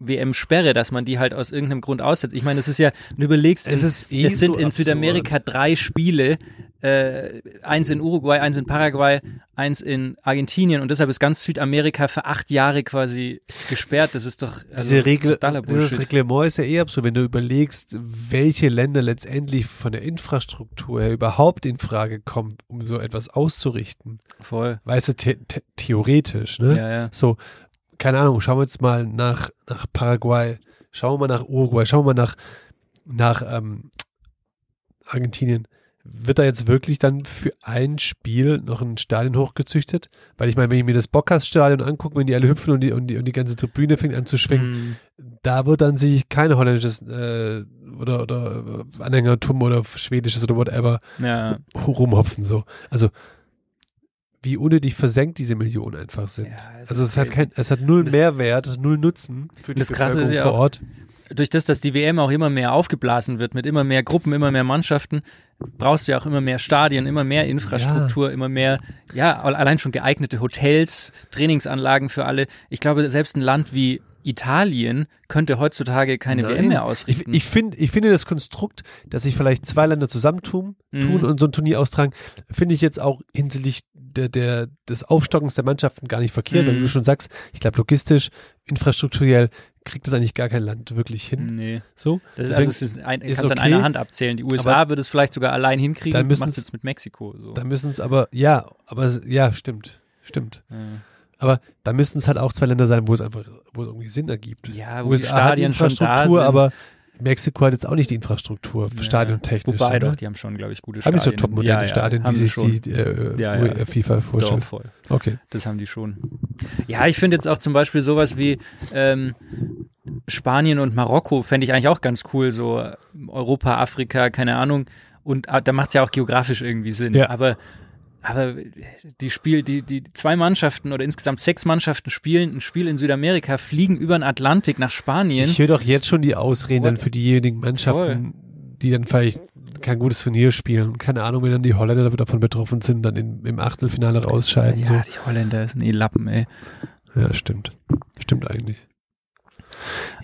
WM-Sperre, dass man die halt aus irgendeinem Grund aussetzt. Ich meine, es ist ja, du überlegst, Es in- ist eh es sind so in absurd. Südamerika drei Spiele, äh, eins in Uruguay, eins in Paraguay, eins in Argentinien und deshalb ist ganz Südamerika für acht Jahre quasi gesperrt. Das ist doch also, Diese Regel, dieses. Reglement ist ja eh absurd, wenn du überlegst, welche Länder letztendlich von der Infrastruktur her überhaupt in Frage kommen, um so etwas auszurichten. Voll. Weißt du, the the theoretisch, ne? Ja, ja. So, keine Ahnung, schauen wir jetzt mal nach, nach Paraguay, schauen wir mal nach Uruguay, schauen wir mal nach, nach ähm, Argentinien. Wird da jetzt wirklich dann für ein Spiel noch ein Stadion hochgezüchtet? Weil ich meine, wenn ich mir das Bockhaus-Stadion angucke, wenn die alle hüpfen und die, und die, und die ganze Tribüne fängt an zu schwingen, Mm, da wird dann sich kein holländisches äh, oder, oder Anhängertum oder schwedisches oder whatever ja. rumhopfen so. Also wie unnötig versenkt diese Millionen einfach sind. Ja, es also es hat kein, es hat null Das- Mehrwert, null Nutzen für die Das Krasse ist Bevölkerung ja vor auch- Ort. durch das, dass die WM auch immer mehr aufgeblasen wird, mit immer mehr Gruppen, immer mehr Mannschaften, brauchst du ja auch immer mehr Stadien, immer mehr Infrastruktur, immer mehr, ja, allein schon geeignete Hotels, Trainingsanlagen für alle. Ich glaube, selbst ein Land wie Italien könnte heutzutage keine Nein. WM mehr Ich, ausrichten. ich, find, ich finde das Konstrukt, dass sich vielleicht zwei Länder zusammentun Mhm. tun und so ein Turnier austragen, finde ich jetzt auch hinsichtlich der, der, des Aufstockens der Mannschaften gar nicht verkehrt, weil Mhm. du schon sagst, ich glaube logistisch, infrastrukturell kriegt das eigentlich gar kein Land wirklich hin. nee. So. Das ist, Deswegen- also es ist ein, kannst an okay, einer Hand abzählen. Die USA würde es vielleicht sogar allein hinkriegen, dann müssen's- macht jetzt mit Mexiko so. Da müssen es aber, ja, aber es- ja, stimmt. Stimmt. Ja. Aber da müssten es halt auch zwei Länder sein, wo es einfach, wo es irgendwie Sinn ergibt. Ja, wo die USA hat die Stadien Infrastruktur, aber Mexiko hat jetzt auch nicht die Infrastruktur Ja. stadiontechnisch. Wobei so, doch, die haben schon, glaube ich, gute Haben die so Stadien. topmoderne Ja, ja, Stadien, wie sie sich schon. die äh, Ja, ja. FIFA vorstellt. Doch, voll. Okay. Das haben die schon. Ja, ich finde jetzt auch zum Beispiel sowas wie ähm, Spanien und Marokko fände ich eigentlich auch ganz cool, so Europa, Afrika, keine Ahnung. Und ah, da macht es ja auch geografisch irgendwie Sinn. Ja. Aber, aber die Spiel, die, die zwei Mannschaften oder insgesamt sechs Mannschaften spielen ein Spiel in Südamerika, fliegen über den Atlantik nach Spanien. Ich höre doch jetzt schon die Ausreden dann für diejenigen Mannschaften, die dann vielleicht kein gutes Turnier spielen. Keine Ahnung, wenn dann die Holländer davon betroffen sind, dann in, im Achtelfinale rausscheiden. ja, so. die Holländer sind eh Lappen, ey. ja, stimmt. Stimmt eigentlich.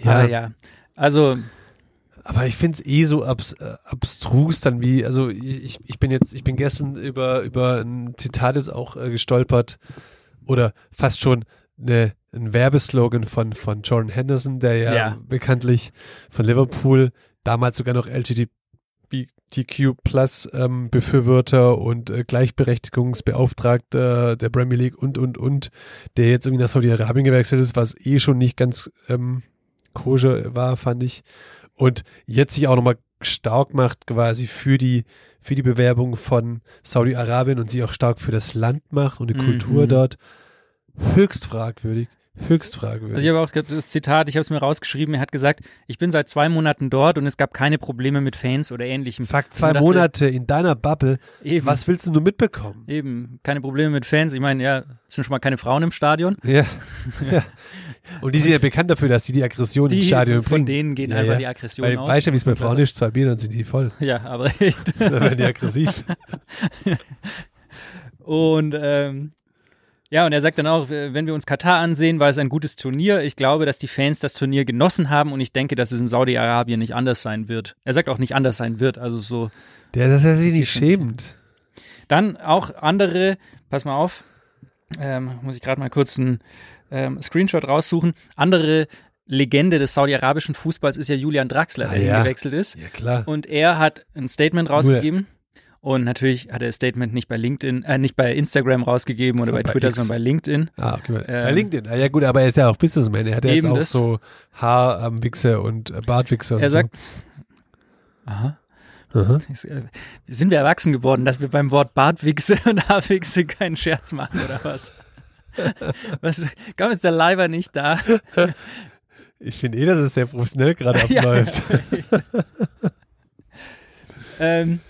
Aber ja, also Aber ich finde es eh so abs äh, abstrus dann wie, also ich, ich bin jetzt, ich bin gestern über, über ein Zitat jetzt auch äh, gestolpert oder fast schon eine, ein Werbeslogan von, von Jordan Henderson, der ja, Ja. bekanntlich von Liverpool damals sogar noch LGBTQ Plus ähm, Befürworter und äh, Gleichberechtigungsbeauftragter der Premier League und, und, und, der jetzt irgendwie nach Saudi-Arabien gewechselt ist, was eh schon nicht ganz ähm, koscher war, fand ich und jetzt sich auch nochmal stark macht quasi für die für die Bewerbung von Saudi-Arabien und sie auch stark für das Land macht und die Mhm. Kultur dort. Höchst fragwürdig. Höchst fragwürdig. Also ich habe auch das Zitat, ich habe es mir rausgeschrieben, er hat gesagt, ich bin seit zwei Monaten dort und es gab keine Probleme mit Fans oder ähnlichem. Fakt, zwei dachte, Monate in deiner Bubble. Eben, Was willst du nur mitbekommen? eben, keine Probleme mit Fans. Ich meine, ja, es sind schon mal keine Frauen im Stadion. Ja. ja. Und die sind ja bekannt dafür, dass die die Aggression Die, ins Stadion von bringen. denen gehen Ja, einfach ja. die Aggression Weil, aus. weißt du, wie es bei Frauen ist? Zwei Bier, dann sind die voll. Ja, aber echt. Dann werden die aggressiv. Und ähm, ja, und er sagt dann auch, wenn wir uns Katar ansehen, war es ein gutes Turnier. Ich glaube, dass die Fans das Turnier genossen haben und ich denke, dass es in Saudi-Arabien nicht anders sein wird. Er sagt auch nicht anders sein wird, also so. Der, dass er sich nicht schämt. Dann auch andere, pass mal auf, ähm, muss ich gerade mal kurz einen ähm, Screenshot raussuchen. Andere Legende des saudi-arabischen Fußballs ist ja Julian Draxler, der Ah, ja. hingewechselt ist. Ja, klar. Und er hat ein Statement rausgegeben. Und natürlich hat er das Statement nicht bei LinkedIn, äh, nicht bei Instagram rausgegeben oder bei bei Twitter, X. sondern bei LinkedIn. Ah, okay. bei Ähm, LinkedIn. Ah, ja, gut, aber er ist ja auch Businessman. Er hat ja jetzt auch das. so Haarwichse und äh, Bartwichse und Er so. sagt, aha, Aha. ist, äh, sind wir erwachsen geworden, dass wir beim Wort Bartwichse und Haarwichse keinen Scherz machen oder was? was komm, ist der Leiber nicht da? Ich finde eh, dass es sehr professionell gerade Ja. abläuft. ähm,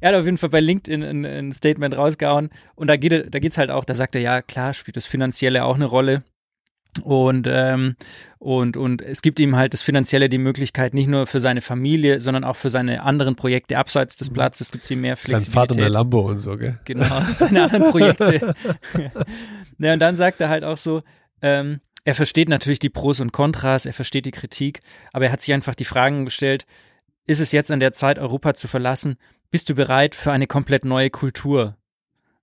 er hat auf jeden Fall bei LinkedIn ein, ein Statement rausgehauen und da geht da geht's halt auch, da sagt er, ja klar, spielt das Finanzielle auch eine Rolle. Und, ähm, und, und es gibt ihm halt das Finanzielle die Möglichkeit, nicht nur für seine Familie, sondern auch für seine anderen Projekte abseits des Platzes gibt es ihm mehr Sein Vater und der Flexibilität. Lambo und so, gell? Genau, seine anderen Projekte. ja, und dann sagt er halt auch so, ähm, er versteht natürlich die Pros und Kontras, er versteht die Kritik, aber er hat sich einfach die Fragen gestellt, ist es jetzt an der Zeit, Europa zu verlassen? Bist du bereit für eine komplett neue Kultur?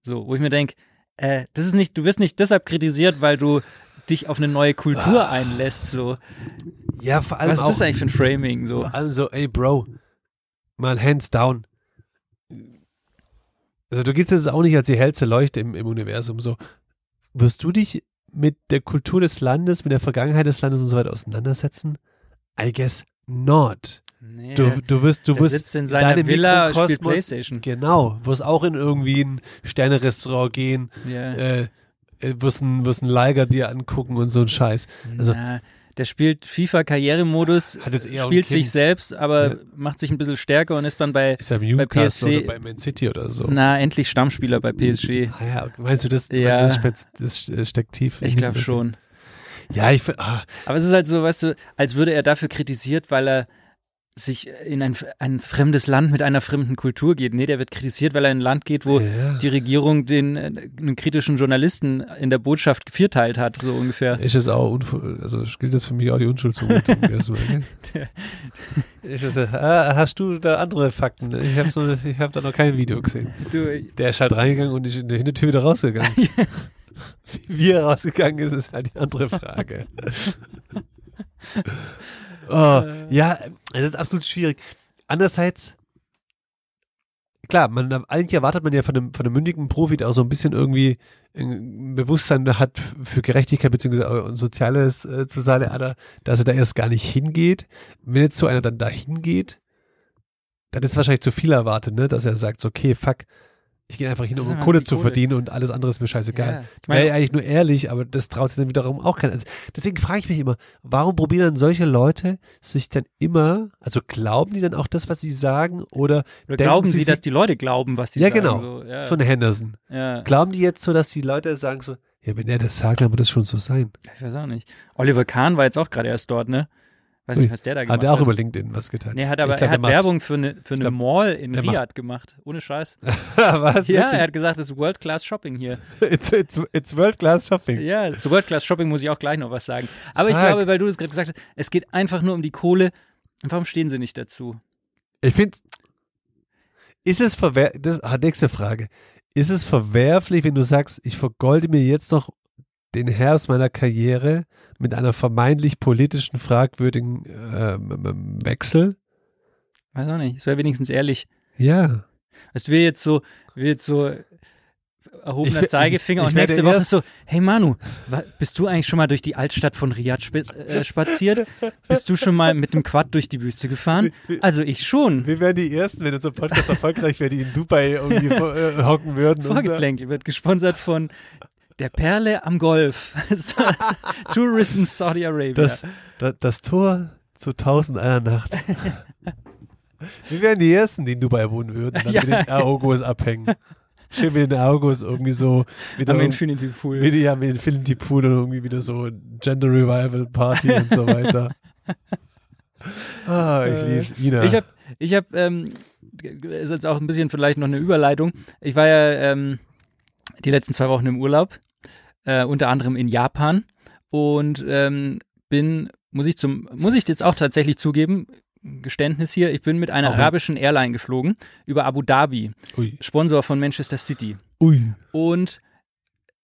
So, wo ich mir denke, äh, das ist nicht, du wirst nicht deshalb kritisiert, weil du dich auf eine neue Kultur einlässt. So, Ja, vor allem was ist das eigentlich für ein Framing? So, vor allem so, ey Bro, mal hands down. Also du gehst jetzt auch nicht als die hellste Leuchte im, im Universum. So, wirst du dich mit der Kultur des Landes, mit der Vergangenheit des Landes und so weiter auseinandersetzen? I guess not. nee, Du, du wirst, du wirst sitzt in seiner Villa, spielt Playstation. Genau, wirst auch in irgendwie ein Sterne-Restaurant gehen, äh, äh, wirst ein, wirst ein Liger dir angucken und so ein Scheiß. Also, Na, der spielt FIFA-Karrieremodus, spielt sich selbst, aber Ja. macht sich ein bisschen stärker und ist dann bei, ist er bei PSG oder bei Man City oder so. na, endlich Stammspieler bei PSG. Ah ja, meinst du das? Ja. Meinst du das, das äh, steckt tief? Ich glaube schon. Ja, ich finde, ah, Aber es ist halt so, weißt du, als würde er dafür kritisiert, weil er sich in ein, ein fremdes Land mit einer fremden Kultur geht. Nee, der wird kritisiert, weil er in ein Land geht, wo Ja. die Regierung den äh, einen kritischen Journalisten in der Botschaft vierteilt hat, so ungefähr. ist es auch, also gilt das für mich auch die Unschuldsvermutung erstmal, gell? Ist es, ah, hast du da andere Fakten? Ich habe so, ich hab da noch kein Video gesehen. Du, Der ist halt reingegangen und ist in der Hintertür wieder rausgegangen. Wie er rausgegangen ist, ist halt die andere Frage. oh, ja, es ist absolut schwierig. Andererseits, klar, man, eigentlich erwartet man ja von einem, von einem mündigen Profi, der auch so ein bisschen irgendwie ein Bewusstsein hat für Gerechtigkeit ein soziales äh, zu sein, Alter, dass er da erst gar nicht hingeht. Wenn jetzt so einer dann da hingeht, dann ist wahrscheinlich zu viel erwartet, ne? dass er sagt, so, okay, fuck, ich gehe einfach hin, um Kohle die zu Kohle. verdienen und alles andere ist mir scheißegal. Ja, ich Wäre meine- eigentlich nur ehrlich, aber das traut sich dann wiederum auch keiner. Also deswegen frage ich mich immer, warum probieren dann solche Leute sich dann immer, also glauben die dann auch das, was sie sagen oder, Oder glauben sie, sie- dass die Leute glauben, was sie Ja, sagen? genau. So, ja. so eine Henderson? ja. Glauben die jetzt so, dass die Leute sagen so, ja, wenn er das sagt, dann wird das schon so sein. Ich weiß auch nicht. Oliver Kahn war jetzt auch gerade erst dort, ne? Weiß nicht, was der da gemacht Hat er auch über LinkedIn was getan? Nee, hat aber, Ich glaub, er hat der macht- Werbung für eine, für eine glaub, Mall in der Riyadh gemacht. Ohne Scheiß. was? Ja, er Wirklich? hat gesagt, das ist World-Class Shopping hier. It's, it's, it's World Class Shopping. Ja, zu World-Class Shopping muss ich auch gleich noch was sagen. Aber ich Fuck. glaube, weil du es gerade gesagt hast, es geht einfach nur um die Kohle. Und warum stehen sie nicht dazu? Ich finde, ist es verwer das ah, nächste Frage. Ist es verwerflich, wenn du sagst, ich vergolde mir jetzt noch den Herbst meiner Karriere mit einer vermeintlich politischen fragwürdigen ähm, Wechsel? Weiß auch nicht. Es wäre wenigstens ehrlich. Ja. Es wäre jetzt so, wir jetzt so erhobener Ich Zeigefinger ich- und ich werde nächste Woche so, hey Manu, bist du eigentlich schon mal durch die Altstadt von Riyadh spa äh, spaziert? Bist du schon mal mit dem Quad durch die Wüste gefahren? Also ich schon. Wir wären die Ersten, wenn unser Podcast erfolgreich wäre, die in Dubai irgendwie äh, hocken würden. und, Vorgeplänkel wird gesponsert von der Perle am Golf. Tourism Saudi Arabia. Das, das, das Tor zu tausend einer Nacht. Wir wären die Ersten, die in Dubai wohnen würden, dann Ja. mit den Aogos abhängen. Schön mit den Aogos irgendwie so wieder am Infinity Pool. mit, ja, mit Infinity Pool und irgendwie wieder so Gender Revival Party und so weiter. Ah, ich liebe Ina. Äh, Ich habe, ich habe, ähm, ist jetzt auch ein bisschen vielleicht noch eine Überleitung. Ich war ja ähm, die letzten zwei Wochen im Urlaub, äh, unter anderem in Japan und ähm, bin, muss ich zum, muss ich jetzt auch tatsächlich zugeben, Geständnis hier, ich bin mit einer Auch. arabischen Airline geflogen über Abu Dhabi, Ui. Sponsor von Manchester City. Ui. Und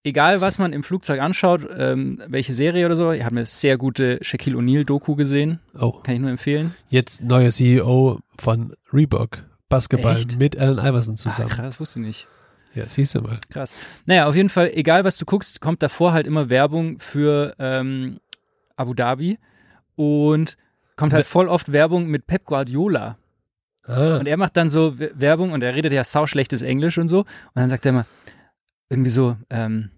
egal was man im Flugzeug anschaut, ähm, welche Serie oder so, ich habe eine sehr gute Shaquille O'Neal-Doku gesehen, Oh, kann ich nur empfehlen. jetzt neuer CEO von Reebok. Basketball Echt? mit Allen Iverson Ah, zusammen. krass, wusste ich nicht. Ja, siehst du mal. Krass. Naja, auf jeden Fall, egal was du guckst, kommt davor halt immer Werbung für ähm, Abu Dhabi und kommt halt voll oft Werbung mit Pep Guardiola. Ah, Und er macht dann so We- Werbung und er redet ja sauschlechtes Englisch und so. Und dann sagt er immer irgendwie so, ähm,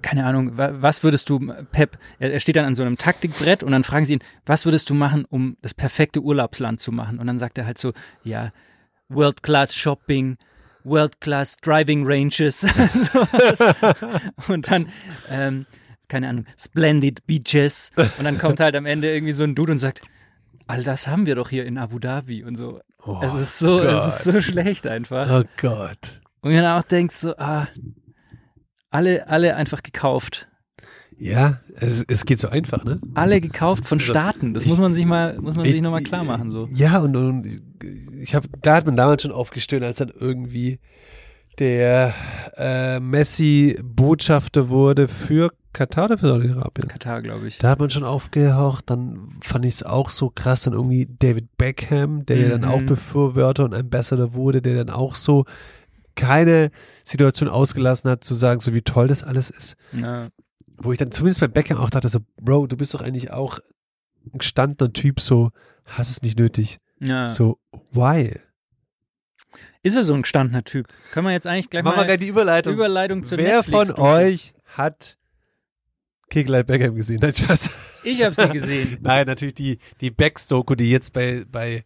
keine Ahnung, wa was würdest du, Pep, er, er steht dann an so einem Taktikbrett und dann fragen sie ihn, was würdest du machen, um das perfekte Urlaubsland zu machen? Und dann sagt er halt so, ja, World-Class Shopping, World-Class Driving Ranges. Und dann, ähm, keine Ahnung, Splendid Beaches. Und dann kommt halt am Ende irgendwie so ein Dude und sagt, all das haben wir doch hier in Abu Dhabi und so. Oh es ist so, es ist so schlecht einfach. oh Gott. Und dann auch denkst so, ah, alle, alle einfach gekauft. Ja, es, es geht so einfach, ne? Alle gekauft von Staaten. Das ich- muss man sich mal, muss man sich Ich- nochmal klar machen, so. Ja, und, und ich habe, da hat man damals schon aufgestöhnt, als dann irgendwie der äh, Messi Botschafter wurde für Katar oder für Saudi-Arabien. Katar, glaube ich. Da hat man schon aufgehaucht, dann fand ich es auch so krass, dann irgendwie David Beckham, der ja dann Mhm. auch Befürworter und Ambassador wurde, der dann auch so keine Situation ausgelassen hat, zu sagen, so wie toll das alles ist. Ja. Wo ich dann zumindest bei Beckham auch dachte, so, Bro, du bist doch eigentlich auch ein gestandener Typ, so, hast es nicht nötig. ja. So, why? Ist er so ein gestandener Typ? Können wir jetzt eigentlich gleich Machen wir mal gleich die Überleitung. Überleitung zu Wer Netflix von euch hat Kegelei Beckham gesehen? Nein, Spaß. Ich habe sie gesehen. Nein, natürlich die, die Becks-Doku, die jetzt bei, bei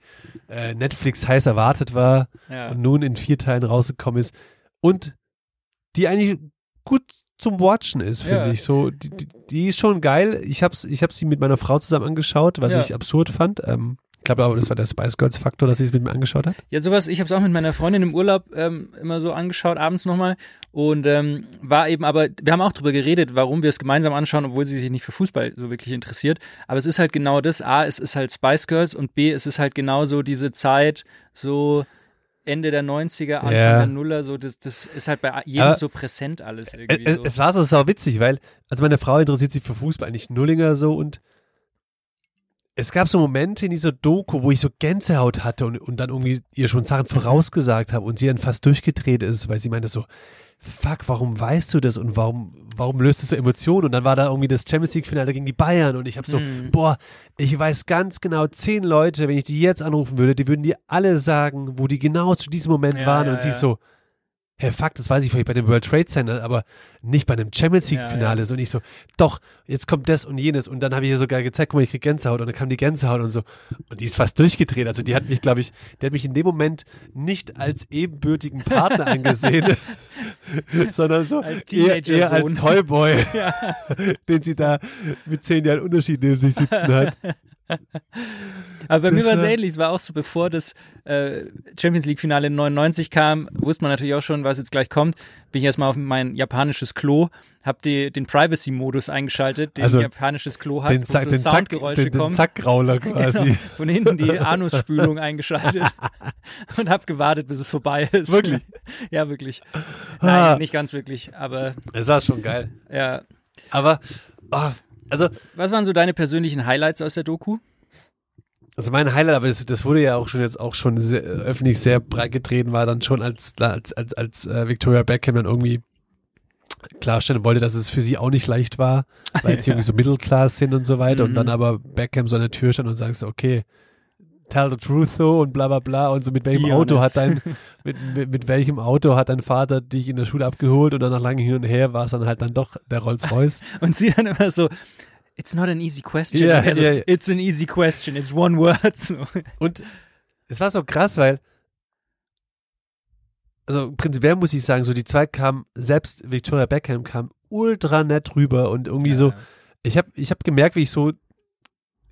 äh, Netflix heiß erwartet war Ja. und nun in vier Teilen rausgekommen ist und die eigentlich gut zum Watchen ist, finde Ja. ich. So, die, die, die ist schon geil. Ich habe ich hab sie mit meiner Frau zusammen angeschaut, was Ja. ich absurd fand. Ähm, ich glaube aber, das war der Spice Girls Faktor, dass sie es mit mir angeschaut hat. Ja, sowas, ich habe es auch mit meiner Freundin im Urlaub ähm, immer so angeschaut, abends nochmal. Und ähm, war eben aber, wir haben auch drüber geredet, warum wir es gemeinsam anschauen, obwohl sie sich nicht für Fußball so wirklich interessiert. Aber es ist halt genau das. A, es ist halt Spice Girls und B, es ist halt genau so diese Zeit, so Ende der 90er, Anfang Ja. der Nuller, so das, das ist halt bei jedem Aber so präsent alles Es, irgendwie. es, so. es war so sau witzig, weil, also meine Frau interessiert sich für Fußball, nicht Nullinger so und es gab so Momente in dieser Doku, wo ich so Gänsehaut hatte und, und dann irgendwie ihr schon Sachen vorausgesagt habe und sie dann fast durchgedreht ist, weil sie meinte so, fuck, warum weißt du das und warum, warum löst es so Emotionen? Und dann war da irgendwie das Champions League-Finale gegen die Bayern und ich habe so, Mhm. boah, ich weiß ganz genau, zehn Leute, wenn ich die jetzt anrufen würde, die würden dir alle sagen, wo die genau zu diesem Moment Ja, waren ja, und sie ja. so, Herr fuck, das weiß ich vielleicht bei dem World Trade Center, aber nicht bei einem Champions League Ja, Finale. ja. So, und ich so, doch, jetzt kommt das und jenes. Und dann habe ich ihr sogar gezeigt, guck mal, ich krieg Gänsehaut. Und dann kam die Gänsehaut und so. Und die ist fast durchgedreht. Also die hat mich, glaube ich, die hat mich in dem Moment nicht als ebenbürtigen Partner angesehen, sondern so Als eher, eher als. Toyboy, den sie da mit zehn Jahren Unterschied neben sich sitzen hat. Aber bei mir Das, war es äh, ähnlich. Es war auch so, bevor das äh, Champions League Finale in 99 kam, wusste man natürlich auch schon, was jetzt gleich kommt. Bin ich erstmal auf mein japanisches Klo, hab die, den Privacy-Modus eingeschaltet, den Also, japanisches Klo hat, Den, wo Zack, so den, Zack, Soundgeräusche den, den kommen. Zackgrauler quasi. Genau, von hinten die Anusspülung eingeschaltet und hab gewartet, bis es vorbei ist. Wirklich? ja, wirklich. Ah. Nein, nicht ganz wirklich, aber Das war schon geil. ja. Aber, oh, also, Was waren so deine persönlichen Highlights aus der Doku? Also mein Highlight, aber das, das wurde ja auch schon jetzt auch schon sehr, öffentlich sehr breit getreten, war dann schon als als als, als äh, Victoria Beckham dann irgendwie klarstellen wollte, dass es für sie auch nicht leicht war, weil sie irgendwie so Mittelclass sind und so weiter und Mhm. dann aber Beckham so an der Tür stand und sagst, okay, tell the truth so und bla bla bla und so mit welchem Be Auto honest. hat dein mit, mit, mit welchem Auto hat dein Vater dich in der Schule abgeholt und dann nach langem hin und her war es dann halt dann doch der Rolls Royce. Und sie dann immer so, it's not an easy question. Ja, also, ja, ja. It's an easy question, it's one word. So. Und es war so krass, weil, also prinzipiell muss ich sagen, so die zwei kamen, selbst Victoria Beckham kam ultra nett rüber und irgendwie so, ich habe ich hab gemerkt, wie ich so,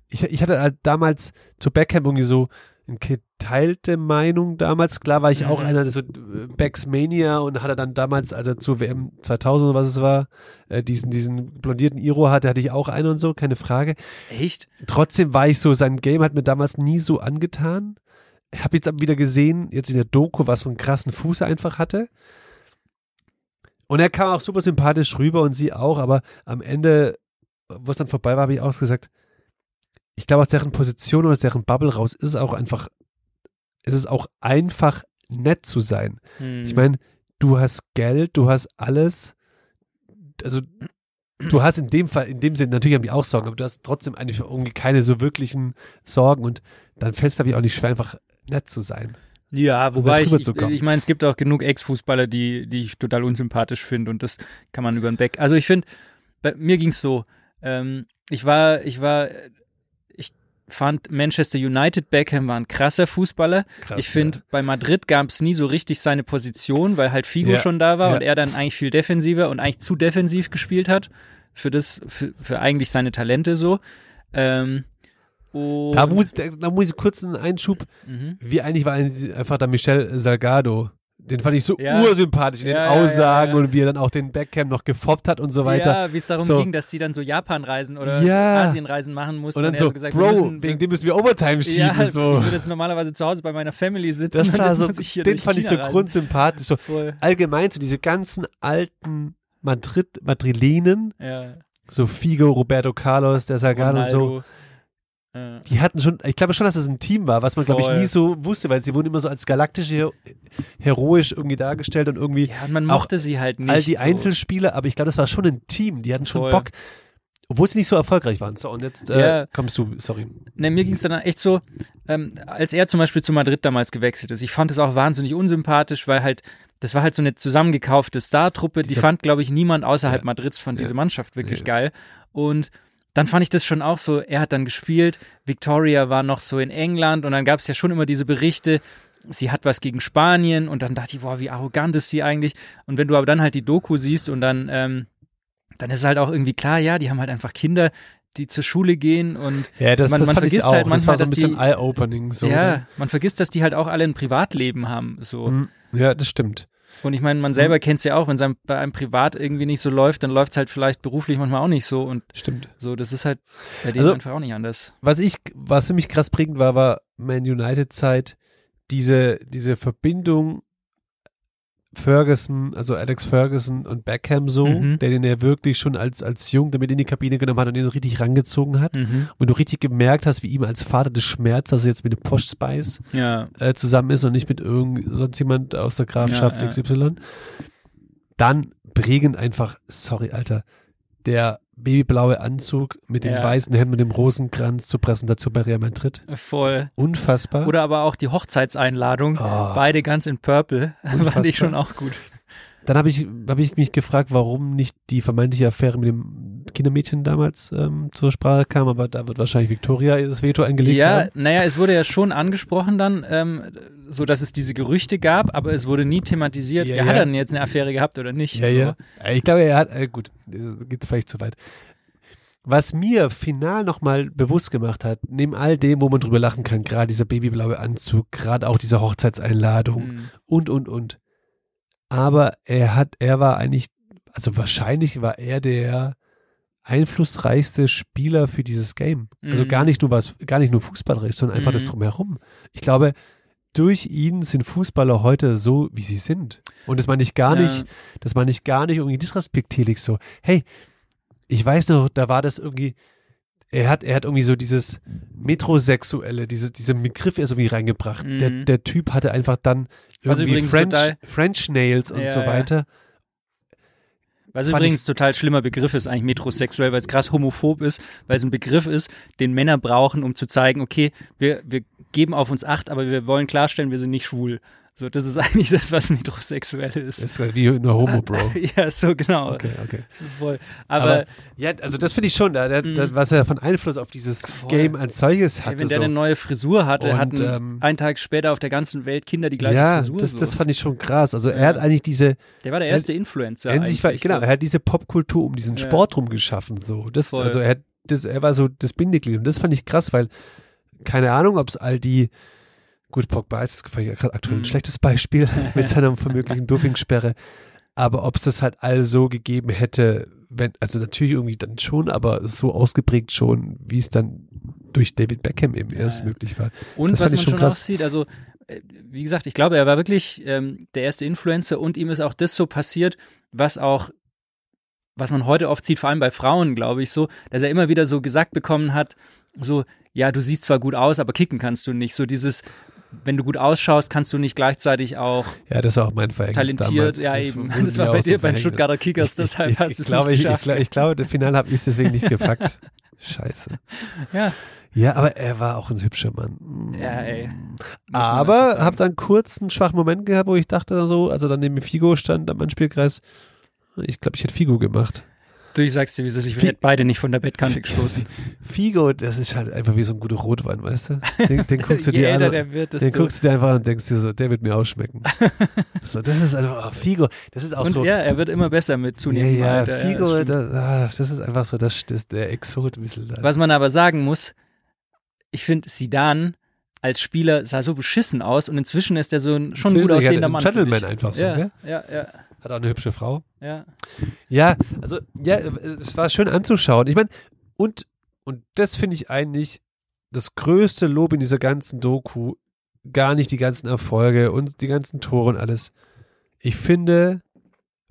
ich, ich hatte halt damals zu Beckham irgendwie so geteilte Meinung damals. Klar war ich auch Mhm. einer, der so äh, Becks Mania und hatte dann damals, als er zur WM 2000 oder was es war, äh, diesen, diesen blondierten Iro hatte, hatte ich auch einen und so, keine Frage. Echt? Trotzdem war ich so, sein Game hat mir damals nie so angetan. Ich habe jetzt aber wieder gesehen, jetzt in der Doku, was für einen krassen Fuß er einfach hatte. Und er kam auch super sympathisch rüber und sie auch, aber am Ende, wo es dann vorbei war, habe ich auch gesagt, ich glaube, aus deren Position oder aus deren Bubble raus ist es auch einfach, ist es auch einfach nett zu sein. Hm. Ich meine, du hast Geld, du hast alles, also du hast in dem Fall, in dem Sinne, natürlich haben die auch Sorgen, aber du hast trotzdem eigentlich irgendwie keine so wirklichen Sorgen und dann fällt es, glaube ich, auch nicht schwer, einfach nett zu sein. Ja, wobei ich, kommen. ich meine, es gibt auch genug Ex-Fußballer, die, die ich total unsympathisch finde und das kann man über den Back. Also ich finde, bei mir ging's so. Ähm, ich war, ich war, ich fand Manchester United Beckham war ein krasser Fußballer. Krass, ich finde, bei Madrid gab's nie so richtig seine Position, weil halt Figo Ja, schon da war ja. und er dann eigentlich viel defensiver und eigentlich zu defensiv gespielt hat für das, für, für eigentlich seine Talente so. Ähm, Da muss, da, da muss ich kurz einen Einschub, mhm. wie eigentlich war einfach der Michel Salgado. Den fand ich so Ja. ursympathisch in den Ja, Aussagen ja, und wie er dann auch den Beckham noch gefoppt hat und so weiter. Ja, wie es darum So. ging, dass sie dann so Japan-Reisen oder Ja. Asien-Reisen machen mussten. und dann er so, gesagt, wir Bro, müssen, wegen dem müssen wir Overtime schieben. ja, so. ich würde jetzt normalerweise zu Hause bei meiner Family sitzen Das und war so, den fand ich so China reisen. grundsympathisch. So Voll. allgemein so diese ganzen alten Madrid, Madrilenen, so Figo, Roberto Carlos, der Salgado und so. Die hatten schon, ich glaube schon, dass es ein Team war, was man, glaube ich, nie so wusste, weil sie wurden immer so als galaktisch hero heroisch irgendwie dargestellt und irgendwie ja, und man mochte sie halt nicht. all die so. Einzelspieler, aber ich glaube, das war schon ein Team. Die hatten schon Voll. Bock, obwohl sie nicht so erfolgreich waren. So, und jetzt äh, Ja. kommst du, sorry. Ne, mir ging es dann echt so, ähm, als er zum Beispiel zu Madrid damals gewechselt ist. Ich fand es auch wahnsinnig unsympathisch, weil halt, das war halt so eine zusammengekaufte Star-Truppe, die fand, glaube ich, niemand außerhalb Ja. Madrids fand Ja. diese Mannschaft wirklich Ja. geil. Und dann fand ich das schon auch so, er hat dann gespielt, Victoria war noch so in England und dann gab es ja schon immer diese Berichte, sie hat was gegen Spanien und dann dachte ich, boah, wie arrogant ist sie eigentlich. Und wenn du aber dann halt die Doku siehst und dann, ähm, dann ist halt auch irgendwie klar, ja, die haben halt einfach Kinder, die zur Schule gehen und Ja, das, Man- das man vergisst halt das manchmal, war so ein bisschen die- eye-opening. So, ja, man vergisst, dass die halt auch alle ein Privatleben haben. So. ne? Ja, das stimmt. Und ich meine, man selber kennt es ja auch, wenn es bei einem privat irgendwie nicht so läuft, dann läuft es halt vielleicht beruflich manchmal auch nicht so. Und Stimmt. so, das ist halt bei denen Also- einfach auch nicht anders. Was ich, was für mich krass prägend war, war Man United Zeit, diese, diese Verbindung Ferguson, also Alex Ferguson und Beckham so, Mhm. der den ja wirklich schon als, als Jung damit in die Kabine genommen hat und den so richtig rangezogen hat. Mhm. Und du richtig gemerkt hast, wie ihm als Vater des Schmerz, dass er jetzt mit dem Posh Spice Ja, äh, zusammen ist und nicht mit irgend sonst jemand aus der Grafschaft ja. XY. Dann prägend einfach, sorry, Alter, der babyblaue Anzug mit dem Ja. weißen Hemd mit dem Rosenkranz zur Präsentation bei Real Madrid. voll. Unfassbar. Oder aber auch die Hochzeitseinladung, Oh. beide ganz in Purple, fand Unfassbar. ich schon auch gut. Dann habe ich, hab ich mich gefragt, warum nicht die vermeintliche Affäre mit dem Kindermädchen damals ähm, zur Sprache kam, aber da wird wahrscheinlich Victoria das Veto eingelegt Ja, haben. naja, es wurde ja schon angesprochen dann, ähm, so dass es diese Gerüchte gab, aber es wurde nie thematisiert, Ja, ja, ja. hat er denn jetzt eine Affäre gehabt oder nicht? Ja, so. ja. Ich glaube, er hat, äh, gut, äh, geht vielleicht zu weit. Was mir final nochmal bewusst gemacht hat, neben all dem, wo man drüber lachen kann, gerade dieser babyblaue Anzug, gerade auch diese Hochzeitseinladung Mhm. und, und, und. Aber er hat, er war eigentlich, also wahrscheinlich war er der einflussreichste Spieler für dieses Game. Also Mhm. gar nicht nur was, gar nicht nur fußballerisch, sondern einfach das Mhm. drumherum. Ich glaube, durch ihn sind Fußballer heute so, wie sie sind. Und das meine ich gar Ja. nicht, das meine ich gar nicht irgendwie disrespektierlich so. Hey, ich weiß noch, da war das irgendwie, er hat, er hat irgendwie so dieses Metrosexuelle, diese, diesen Begriff erst irgendwie reingebracht. Mhm. Der, der Typ hatte einfach dann irgendwie übrigens French, French Nails und Ja, so ja. weiter. Was Fand übrigens total schlimmer Begriff ist, eigentlich metrosexuell, weil es krass homophob ist, weil es ein Begriff ist, den Männer brauchen, um zu zeigen, okay, wir, wir geben auf uns Acht, aber wir wollen klarstellen, wir sind nicht schwul. So, das ist eigentlich das, was metrosexuell ist. Das ist halt wie eine Homo, Bro. ja, so genau. Okay, okay. Voll. Aber, Aber, ja, also das finde ich schon, da, da, da, was er von Einfluss auf dieses Voll. Game als solches hatte. wenn der so. eine neue Frisur hatte, Und, hatten ähm, einen Tag später auf der ganzen Welt Kinder die gleiche ja, Frisur. das, so. das fand ich schon krass. Also er Ja. hat eigentlich diese, der war der erste Influencer. er, war, eigentlich, genau, so. er hat diese Popkultur um diesen Ja. Sport rum geschaffen. So. Das, Voll. also er, hat, das, er war so das Bindeglied und das fand ich krass, weil keine Ahnung, ob es all die Gut, Pogba ist gerade aktuell ein Mhm. schlechtes Beispiel mit seiner vermöglichen Dopingsperre. Aber ob es das halt all so gegeben hätte, wenn, also natürlich irgendwie dann schon, aber so ausgeprägt schon, wie es dann durch David Beckham eben erst ja. möglich war. Und Das was man schon schon krass. auch sieht, also äh, wie gesagt, ich glaube, er war wirklich ähm, der erste Influencer und ihm ist auch das so passiert, was auch, was man heute oft sieht, vor allem bei Frauen, glaube ich, so, dass er immer wieder so gesagt bekommen hat, so, ja, du siehst zwar gut aus, aber kicken kannst du nicht. So dieses, wenn du gut ausschaust, kannst du nicht gleichzeitig auch Ja, das war auch mein Verhängnis talentiert. damals. Ja, Das eben. Das war bei dir bei den. Stuttgarter Kickers, deshalb ich, hast du es glaube, nicht ich, ich, geschafft. glaube, ich glaube, das Finale habe ich es deswegen nicht gepackt. Scheiße. Ja, Ja, aber er war auch ein hübscher Mann. ja, ey. Muss Aber habe dann kurz einen schwachen Moment gehabt, wo ich dachte so, also dann neben Figo stand am Anspielkreis, ich glaube, ich hätte Figo gemacht. Du, ich sag's dir, wie es ist. Ich werde beide nicht von der Bettkante gestoßen. Figo, das ist halt einfach wie so ein guter Rotwein, weißt du? Den, den guckst du dir an. Den desto... guckst du dir einfach an und denkst dir so, der wird mir ausschmecken. so, das ist einfach, oh, Figo, das ist auch Und so. ja, er wird immer besser mit ja, zunehmendem ja, Alter. Figo, das stimmt. das, ah, das ist einfach so, das, das der Exot ein bisschen da. Was man aber sagen muss, ich finde, Sidan als Spieler sah so beschissen aus und inzwischen ist er so ein schon gut Natürlich, aussehender ein Mann. Gentleman finde ich. einfach so, ja, gell? ja, ja, Hat auch eine hübsche Frau. ja. Ja, also, ja, es war schön anzuschauen. Ich meine, und, und das finde ich eigentlich das größte Lob in dieser ganzen Doku, gar nicht die ganzen Erfolge und die ganzen Tore und alles. Ich finde,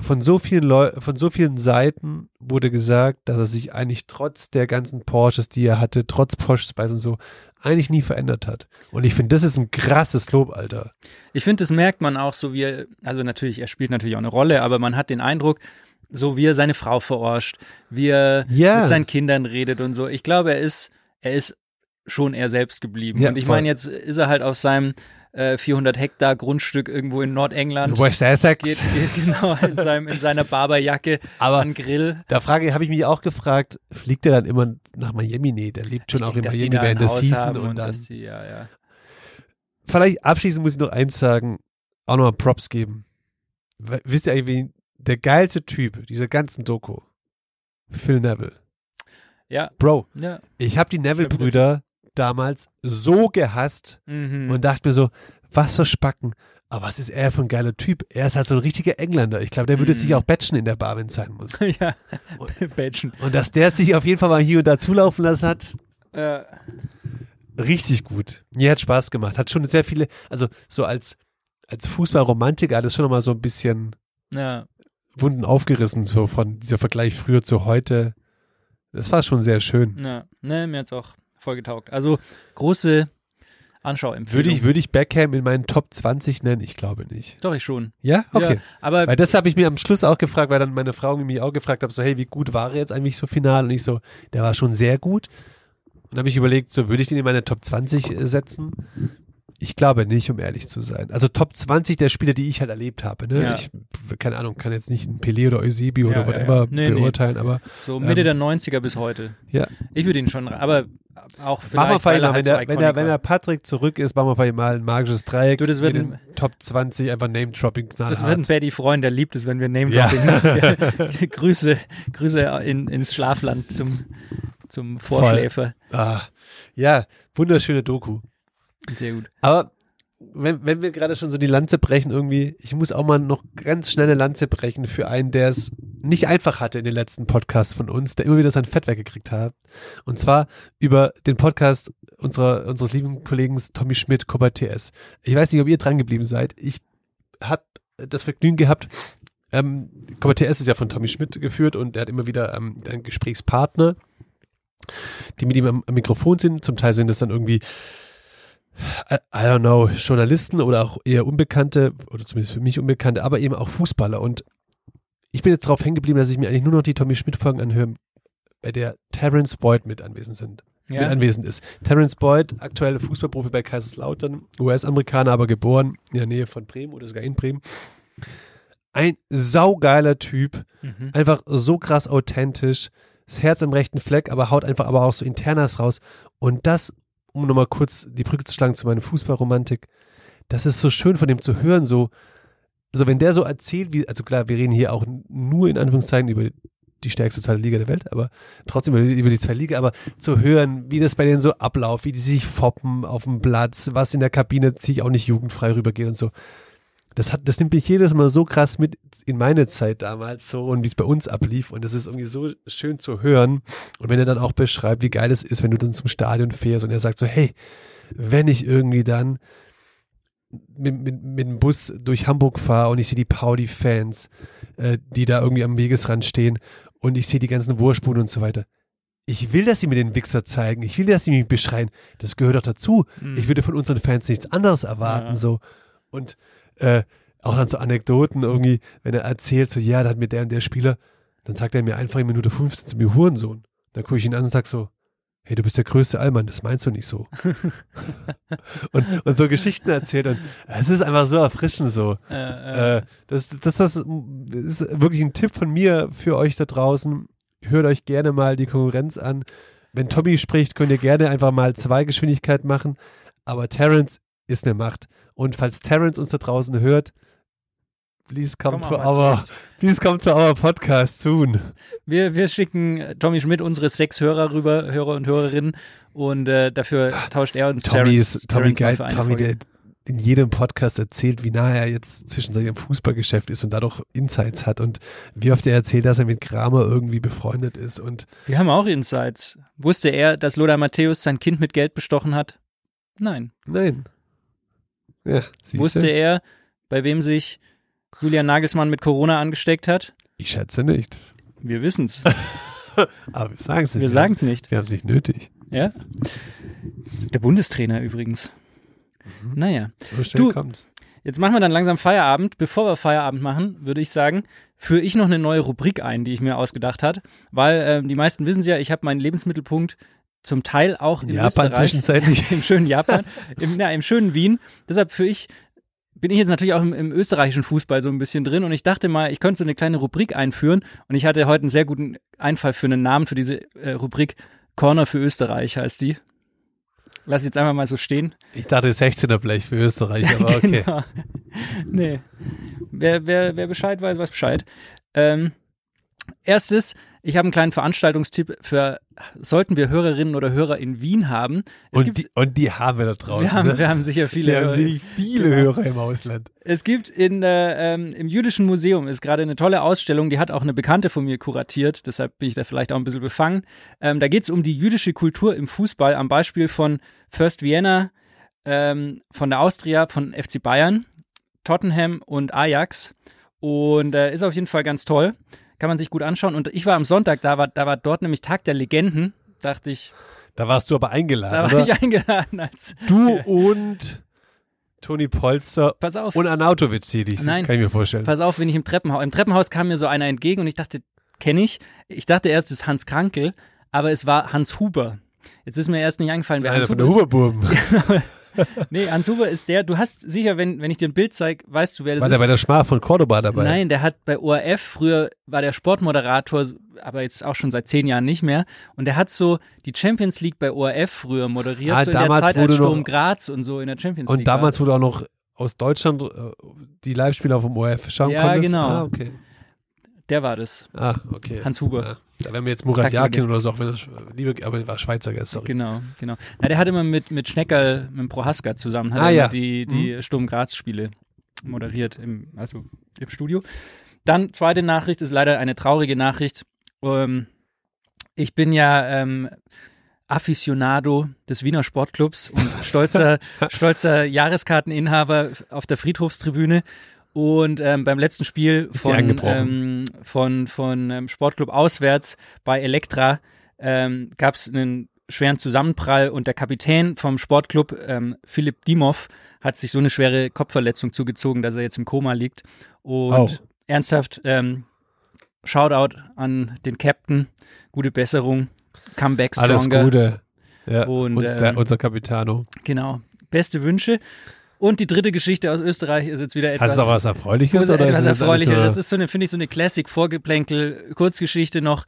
von so vielen Leu von so vielen Seiten wurde gesagt, dass er sich eigentlich trotz der ganzen Porsches, die er hatte, trotz Porsche Spice und so, eigentlich nie verändert hat. Und ich finde, das ist ein krasses Lob, Alter. Ich finde, das merkt man auch so, wie er, also natürlich, er spielt natürlich auch eine Rolle, aber man hat den Eindruck, so wie er seine Frau verarscht, wie er Ja. mit seinen Kindern redet und so. Ich glaube, er ist, er ist schon er selbst geblieben. Ja, und ich meine, jetzt ist er halt auf seinem äh, 400 Hektar Grundstück irgendwo in Nordengland. West Essex. Geht, geht genau in, seinem, in seiner Barberjacke Aber an Grill. Da frage habe ich mich auch gefragt, fliegt er dann immer nach Miami? Nee, der lebt schon Ich auch denk, in Miami während der Season haben und, dann. die, ja, ja. Vielleicht abschließend muss ich noch eins sagen, auch nochmal Props geben. Wisst ihr eigentlich, wen der geilste Typ dieser ganzen Doku? Phil Neville. Ja, Bro, ja. ich habe die Neville-Brüder damals so gehasst Mhm. und dachte mir so, was für Spacken. Aber was ist er für ein geiler Typ? Er ist halt so ein richtiger Engländer. Ich glaube, der würde Mhm. sich auch batchen in der Bar, wenn es sein muss. ja, Badgen. Und dass der sich auf jeden Fall mal hier und da zulaufen lassen hat, Äh, Richtig gut. Mir hat Spaß gemacht. Hat schon sehr viele, also so als, als Fußballromantiker hat es schon nochmal so ein bisschen ja. Wunden aufgerissen, so von dieser Vergleich früher zu heute. Das war schon sehr schön. Ja, ne, mir hat's auch voll getaugt. Also große Anschauempfehlung. Würde ich, würde ich Beckham in meinen Top 20 nennen? Ich glaube nicht. Doch, ich schon. Ja? Okay. Ja, aber Weil das habe ich mir am Schluss auch gefragt, weil dann meine Frau mich auch gefragt hat, so, hey, wie gut war er jetzt eigentlich so final? Und ich so, der war schon sehr gut. Und habe ich überlegt, so würde ich den in meine Top 20 setzen? Ich glaube nicht, um ehrlich zu sein. Also Top 20 der Spieler, die ich halt erlebt habe. Ne? Ja. Ich, keine Ahnung, kann jetzt nicht einen Pelé oder Eusebio Ja, oder whatever ja. Nee, nee. beurteilen, aber so Mitte ähm, der 90er bis heute. ja. Ich würde ihn schon, aber auch vielleicht, weil er halt wenn, so der, wenn, der, wenn der Patrick zurück ist, machen wir vielleicht mal ein magisches Dreieck. Du, das wird ein- Top 20 einfach Name-Dropping. Das wird ein Betty Freund, der liebt es, wenn wir Name Ja. dropping. Grüße, Grüße in, ins Schlafland zum, zum Vorschläfer. ah, ja, wunderschöne Doku. Sehr gut. Aber wenn, wenn wir gerade schon so die Lanze brechen irgendwie, ich muss auch mal noch ganz schnell eine Lanze brechen für einen, der es nicht einfach hatte in den letzten Podcasts von uns, der immer wieder sein Fett weggekriegt hat. Und zwar über den Podcast unserer, unseres lieben Kollegen Tommy Schmidt, Copa TS. Ich weiß nicht, ob ihr dran geblieben seid. Ich habe das Vergnügen gehabt, ähm, TS ist ja von Tommy Schmidt geführt und er hat immer wieder ähm, einen Gesprächspartner, die mit ihm am, am Mikrofon sind. Zum Teil sind das dann irgendwie I, I don't know, Journalisten oder auch eher Unbekannte, oder zumindest für mich Unbekannte, aber eben auch Fußballer. Und ich bin jetzt darauf hängen geblieben, dass ich mir eigentlich nur noch die Tommy Schmidt-Folgen anhöre, bei der Terence Boyd mit anwesend sind. Mit Ja. anwesend ist. Terence Boyd, aktuell Fußballprofi bei Kaiserslautern, US-Amerikaner, aber geboren in der Nähe von Bremen oder sogar in Bremen. Ein saugeiler Typ, Mhm. einfach so krass authentisch, das Herz am rechten Fleck, aber haut einfach aber auch so Internas raus. Und das, um nochmal kurz die Brücke zu schlagen zu meiner Fußballromantik, das ist so schön von dem zu hören, so, also wenn der so erzählt, wie, also klar, wir reden hier auch nur in Anführungszeichen über die stärkste zweite Liga der Welt, aber trotzdem über die, über zweite Liga, aber zu hören, wie das bei denen so abläuft, wie die sich foppen auf dem Platz, was in der Kabine sich auch nicht jugendfrei rübergeht und so. Das hat, das nimmt mich jedes Mal so krass mit in meine Zeit damals so und wie es bei uns ablief und das ist irgendwie so schön zu hören und wenn er dann auch beschreibt, wie geil es ist, wenn du dann zum Stadion fährst und er sagt so, hey, wenn ich irgendwie dann mit, mit, mit dem Bus durch Hamburg fahre und ich sehe die Pauli-Fans, äh, die da irgendwie am Wegesrand stehen und ich sehe die ganzen Wurstbuden und so weiter. Ich will, dass sie mir den Wichser zeigen. Ich will, dass sie mich beschreien. Das gehört doch dazu. Ich würde von unseren Fans nichts anderes erwarten. Ja. So. Und äh, auch dann so Anekdoten irgendwie, wenn er erzählt, so, ja, da hat mir der und der Spieler, dann sagt er mir einfach in Minute 15 zu mir Hurensohn. Dann gucke ich ihn an und sag so, hey, du bist der größte Allmann, das meinst du nicht so. und, und so Geschichten erzählt und es ist einfach so erfrischend so. Äh, äh, das, das, das ist wirklich ein Tipp von mir für euch da draußen. Hört euch gerne mal die Konkurrenz an. Wenn Tommy spricht, könnt ihr gerne einfach mal zwei Geschwindigkeiten machen. Aber Terrence ist eine Macht. Und falls Terrence uns da draußen hört, please come, Komm to our, uns. please come to our podcast soon. Wir, wir schicken äh, Tommy Schmidt unsere sechs Hörer rüber, Hörer und Hörerinnen, und äh, dafür tauscht er uns Tommy Terrence- ist Tommy Terrence geil. Tommy, Folge. der in jedem Podcast erzählt, wie nah er jetzt zwischenzeitlich im Fußballgeschäft ist und dadurch Insights hat und wie oft er erzählt, dass er mit Kramer irgendwie befreundet ist und Wir haben auch Insights. Wusste er, dass Lothar Matthäus sein Kind mit Geld bestochen hat? Nein. nein. Ja? Wusste er, bei wem sich Julian Nagelsmann mit Corona angesteckt hat? Ich schätze nicht. Wir wissen's. Aber wir sagen es nicht. Wir sagen's nicht. Wir haben es nicht nötig. Ja? Der Bundestrainer übrigens. Naja. So schnell Du- kommt's. Jetzt machen wir dann langsam Feierabend. Bevor wir Feierabend machen, würde ich sagen, führe ich noch eine neue Rubrik ein, die ich mir ausgedacht hat, weil ähm, die meisten wissen ja, ich habe meinen Lebensmittelpunkt zum Teil auch in Japan Österreich, zwischenzeitlich. im schönen Japan, im, ja, im schönen Wien. Deshalb für ich bin ich jetzt natürlich auch im, im österreichischen Fußball so ein bisschen drin und ich dachte mal, ich könnte so eine kleine Rubrik einführen und ich hatte heute einen sehr guten Einfall für einen Namen für diese äh, Rubrik. Corner für Österreich heißt die. Lass jetzt einfach mal so stehen. Ich dachte 16er Blech für Österreich, aber okay. Genau. Nee. Wer, wer, wer Bescheid weiß, weiß Bescheid. Ähm, erstes, ich habe einen kleinen Veranstaltungstipp für, sollten wir Hörerinnen oder Hörer in Wien haben. Es Und gibt, die, und die haben wir da draußen. wir, haben, ne? wir haben sicher viele. wir haben Hörer. sicherlich viele Genau. Hörer im Ausland. Es gibt in, äh, ähm, im Jüdischen Museum ist gerade eine tolle Ausstellung, die hat auch eine Bekannte von mir kuratiert, deshalb bin ich da vielleicht auch ein bisschen befangen. Ähm, da geht es um die jüdische Kultur im Fußball am Beispiel von First Vienna, ähm, von der Austria, von FC Bayern, Tottenham und Ajax. Und äh, ist auf jeden Fall ganz toll. Kann man sich gut anschauen. Und ich war am Sonntag, da war, da war dort nämlich Tag der Legenden. Dachte ich, Da warst du aber da eingeladen, war oder? ich eingeladen als. Du und Toni Polster Pass auf. und Arnautovic sehe ich. Nein. Kann ich mir vorstellen. Pass auf, wenn ich im Treppenhaus, im Treppenhaus kam mir so einer entgegen und ich dachte, kenne ich. Ich dachte erst, es ist Hans Krankel, aber es war Hans Huber. Jetzt ist mir erst nicht eingefallen, wer Einer Hans von Huber der ist. Huberburben. Nee, Hans Huber ist der, du hast sicher, wenn, wenn ich dir ein Bild zeige, weißt du, wer das War ist. der bei der Schmach von Cordoba dabei? Nein, der hat bei ORF, früher war der Sportmoderator, aber jetzt auch schon seit zehn Jahren nicht mehr. Und der hat so die Champions League bei ORF früher moderiert, Ah, so in der Zeit, als wurde noch- Sturm Graz und so in der Champions Und League damals war. wurde auch noch aus Deutschland äh, die Live-Spiele auf dem ORF schauen Ja, konntest? genau. Ah, okay. Der war das, Ah, okay. Hans Huber. Ja. Da wären wir jetzt Murat. Yakin oder so, auch wenn er Sch- liebe, aber er war Schweizer, sorry. Genau, genau. Na, der hat immer mit, mit Schneckerl, mit Prohaska zusammen, hat Ah, ja. die, die Sturm Graz-Spiele moderiert, im, also im Studio. Dann, zweite Nachricht ist leider eine traurige Nachricht. Ähm, ich bin ja ähm, Aficionado des Wiener Sportclubs und stolzer, stolzer Jahreskarteninhaber auf der Friedhofstribüne. Und ähm, beim letzten Spiel von, ähm, von, von ähm, Sportclub auswärts bei Elektra ähm, gab es einen schweren Zusammenprall und der Kapitän vom Sportclub, ähm, Philipp Dimov, hat sich so eine schwere Kopfverletzung zugezogen, dass er jetzt im Koma liegt. Und Oh. ernsthaft, ähm, Shoutout an den Captain, gute Besserung, Comeback Alles stronger. Gute. Ja. Und, Und, der, ähm, unser Capitano. Genau, beste Wünsche. Und die dritte Geschichte aus Österreich ist jetzt wieder etwas. Hast du auch was Erfreuliches? Oder etwas ist es alles erfreulicher. nur- Das ist so eine, finde ich, so eine Classic Vorgeplänkel, Kurzgeschichte noch.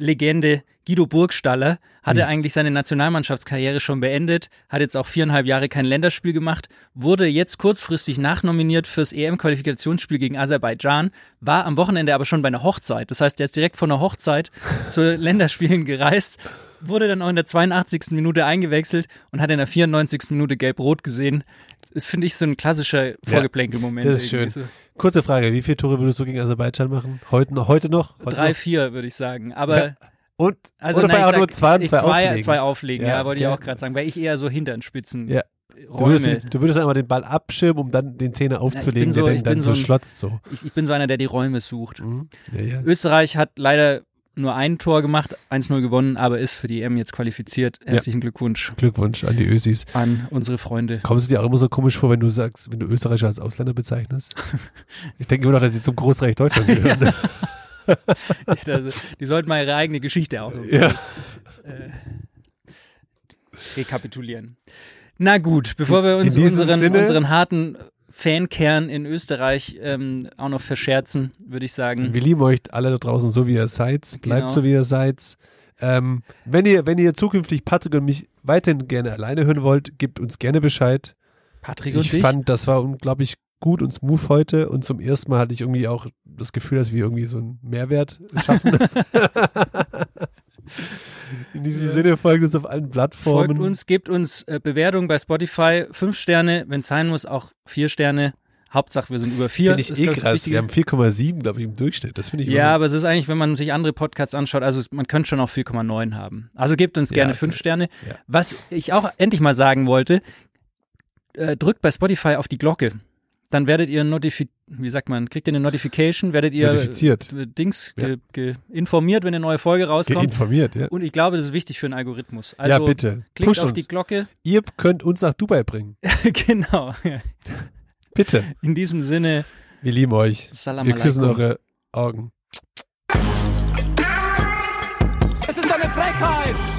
Legende Guido Burgstaller hatte eigentlich seine Nationalmannschaftskarriere schon beendet, hat jetzt auch viereinhalb Jahre kein Länderspiel gemacht, wurde jetzt kurzfristig nachnominiert fürs EM-Qualifikationsspiel gegen Aserbaidschan, war am Wochenende aber schon bei einer Hochzeit. Das heißt, der ist direkt von der Hochzeit zu Länderspielen gereist, wurde dann auch in der 82. Minute eingewechselt und hat in der 94. Minute gelb-rot gesehen. Das finde ich, so ein klassischer Vorgeplänkel-Moment. das ist schön. so. Kurze Frage, wie viele Tore würdest du gegen Aserbaidschan machen? Heute noch? Heute noch? Heute Drei, noch? vier, würde ich sagen. Aber Ja. Und? also oder nein, ich auch sag, nur zwei ich zwei zwei auflegen? zwei auflegen, ja, Ja, wollte ich okay. auch gerade sagen, weil ich eher so hinter den Spitzen Ja. Du würdest, du würdest einmal den Ball abschirmen, um dann den Zehner aufzulegen, so- der ich dann, dann so, so ein- schlotzt so. Ich, ich bin so einer, der die Räume sucht. Mhm. Ja, ja. Österreich hat leider nur ein Tor gemacht, 1-0 gewonnen, aber ist für die EM jetzt qualifiziert. Herzlichen Glückwunsch Glückwunsch an die Ösis. an unsere Freunde. Kommst du dir auch immer so komisch vor, wenn du sagst, wenn du Österreicher als Ausländer bezeichnest? Ich denke immer noch, dass sie zum Großreich Deutschland gehören. Also, die sollten mal ihre eigene Geschichte auch ja. rekapitulieren. Na gut, bevor wir uns unseren, Sinne- unseren harten Fankern in Österreich ähm, auch noch verscherzen, würde ich sagen. Wir lieben euch alle da draußen so, wie ihr seid. Bleibt Genau. so, wie ihr seid. Ähm, wenn, ihr, wenn ihr zukünftig Patrick und mich weiterhin gerne alleine hören wollt, gebt uns gerne Bescheid. Patrick und Ich dich. fand, das war unglaublich gut und smooth heute und zum ersten Mal hatte ich irgendwie auch das Gefühl, dass wir irgendwie so einen Mehrwert schaffen. In diesem Sinne folgt uns auf allen Plattformen. Folgt uns, gebt uns äh, Bewertungen bei Spotify. Fünf Sterne, wenn es sein muss, auch vier Sterne. Hauptsache, wir sind über vier. Finde ich ist, eh das krass. Wir haben 4,7, glaube ich, im Durchschnitt. Das finde ich Ja, aber es ist eigentlich, wenn man sich andere Podcasts anschaut, also man könnte schon auch 4,9 haben. Also gebt uns gerne okay. fünf Sterne. Ja. Was ich auch endlich mal sagen wollte, äh, drückt bei Spotify auf die Glocke. Dann werdet ihr notifiziert, wie sagt man, kriegt ihr eine Notification, werdet ihr Notifiziert. äh, Dings Ja. ge, ge, informiert, wenn eine neue Folge rauskommt. Geinformiert, ja. Und ich glaube, das ist wichtig für einen Algorithmus. Also ja, bitte. klickt Pusht auf uns. die Glocke. Ihr könnt uns nach Dubai bringen. genau. Bitte. In diesem Sinne, Wir lieben euch. Salam Wir küssen alaikum. eure Augen. Es ist eine Frechheit!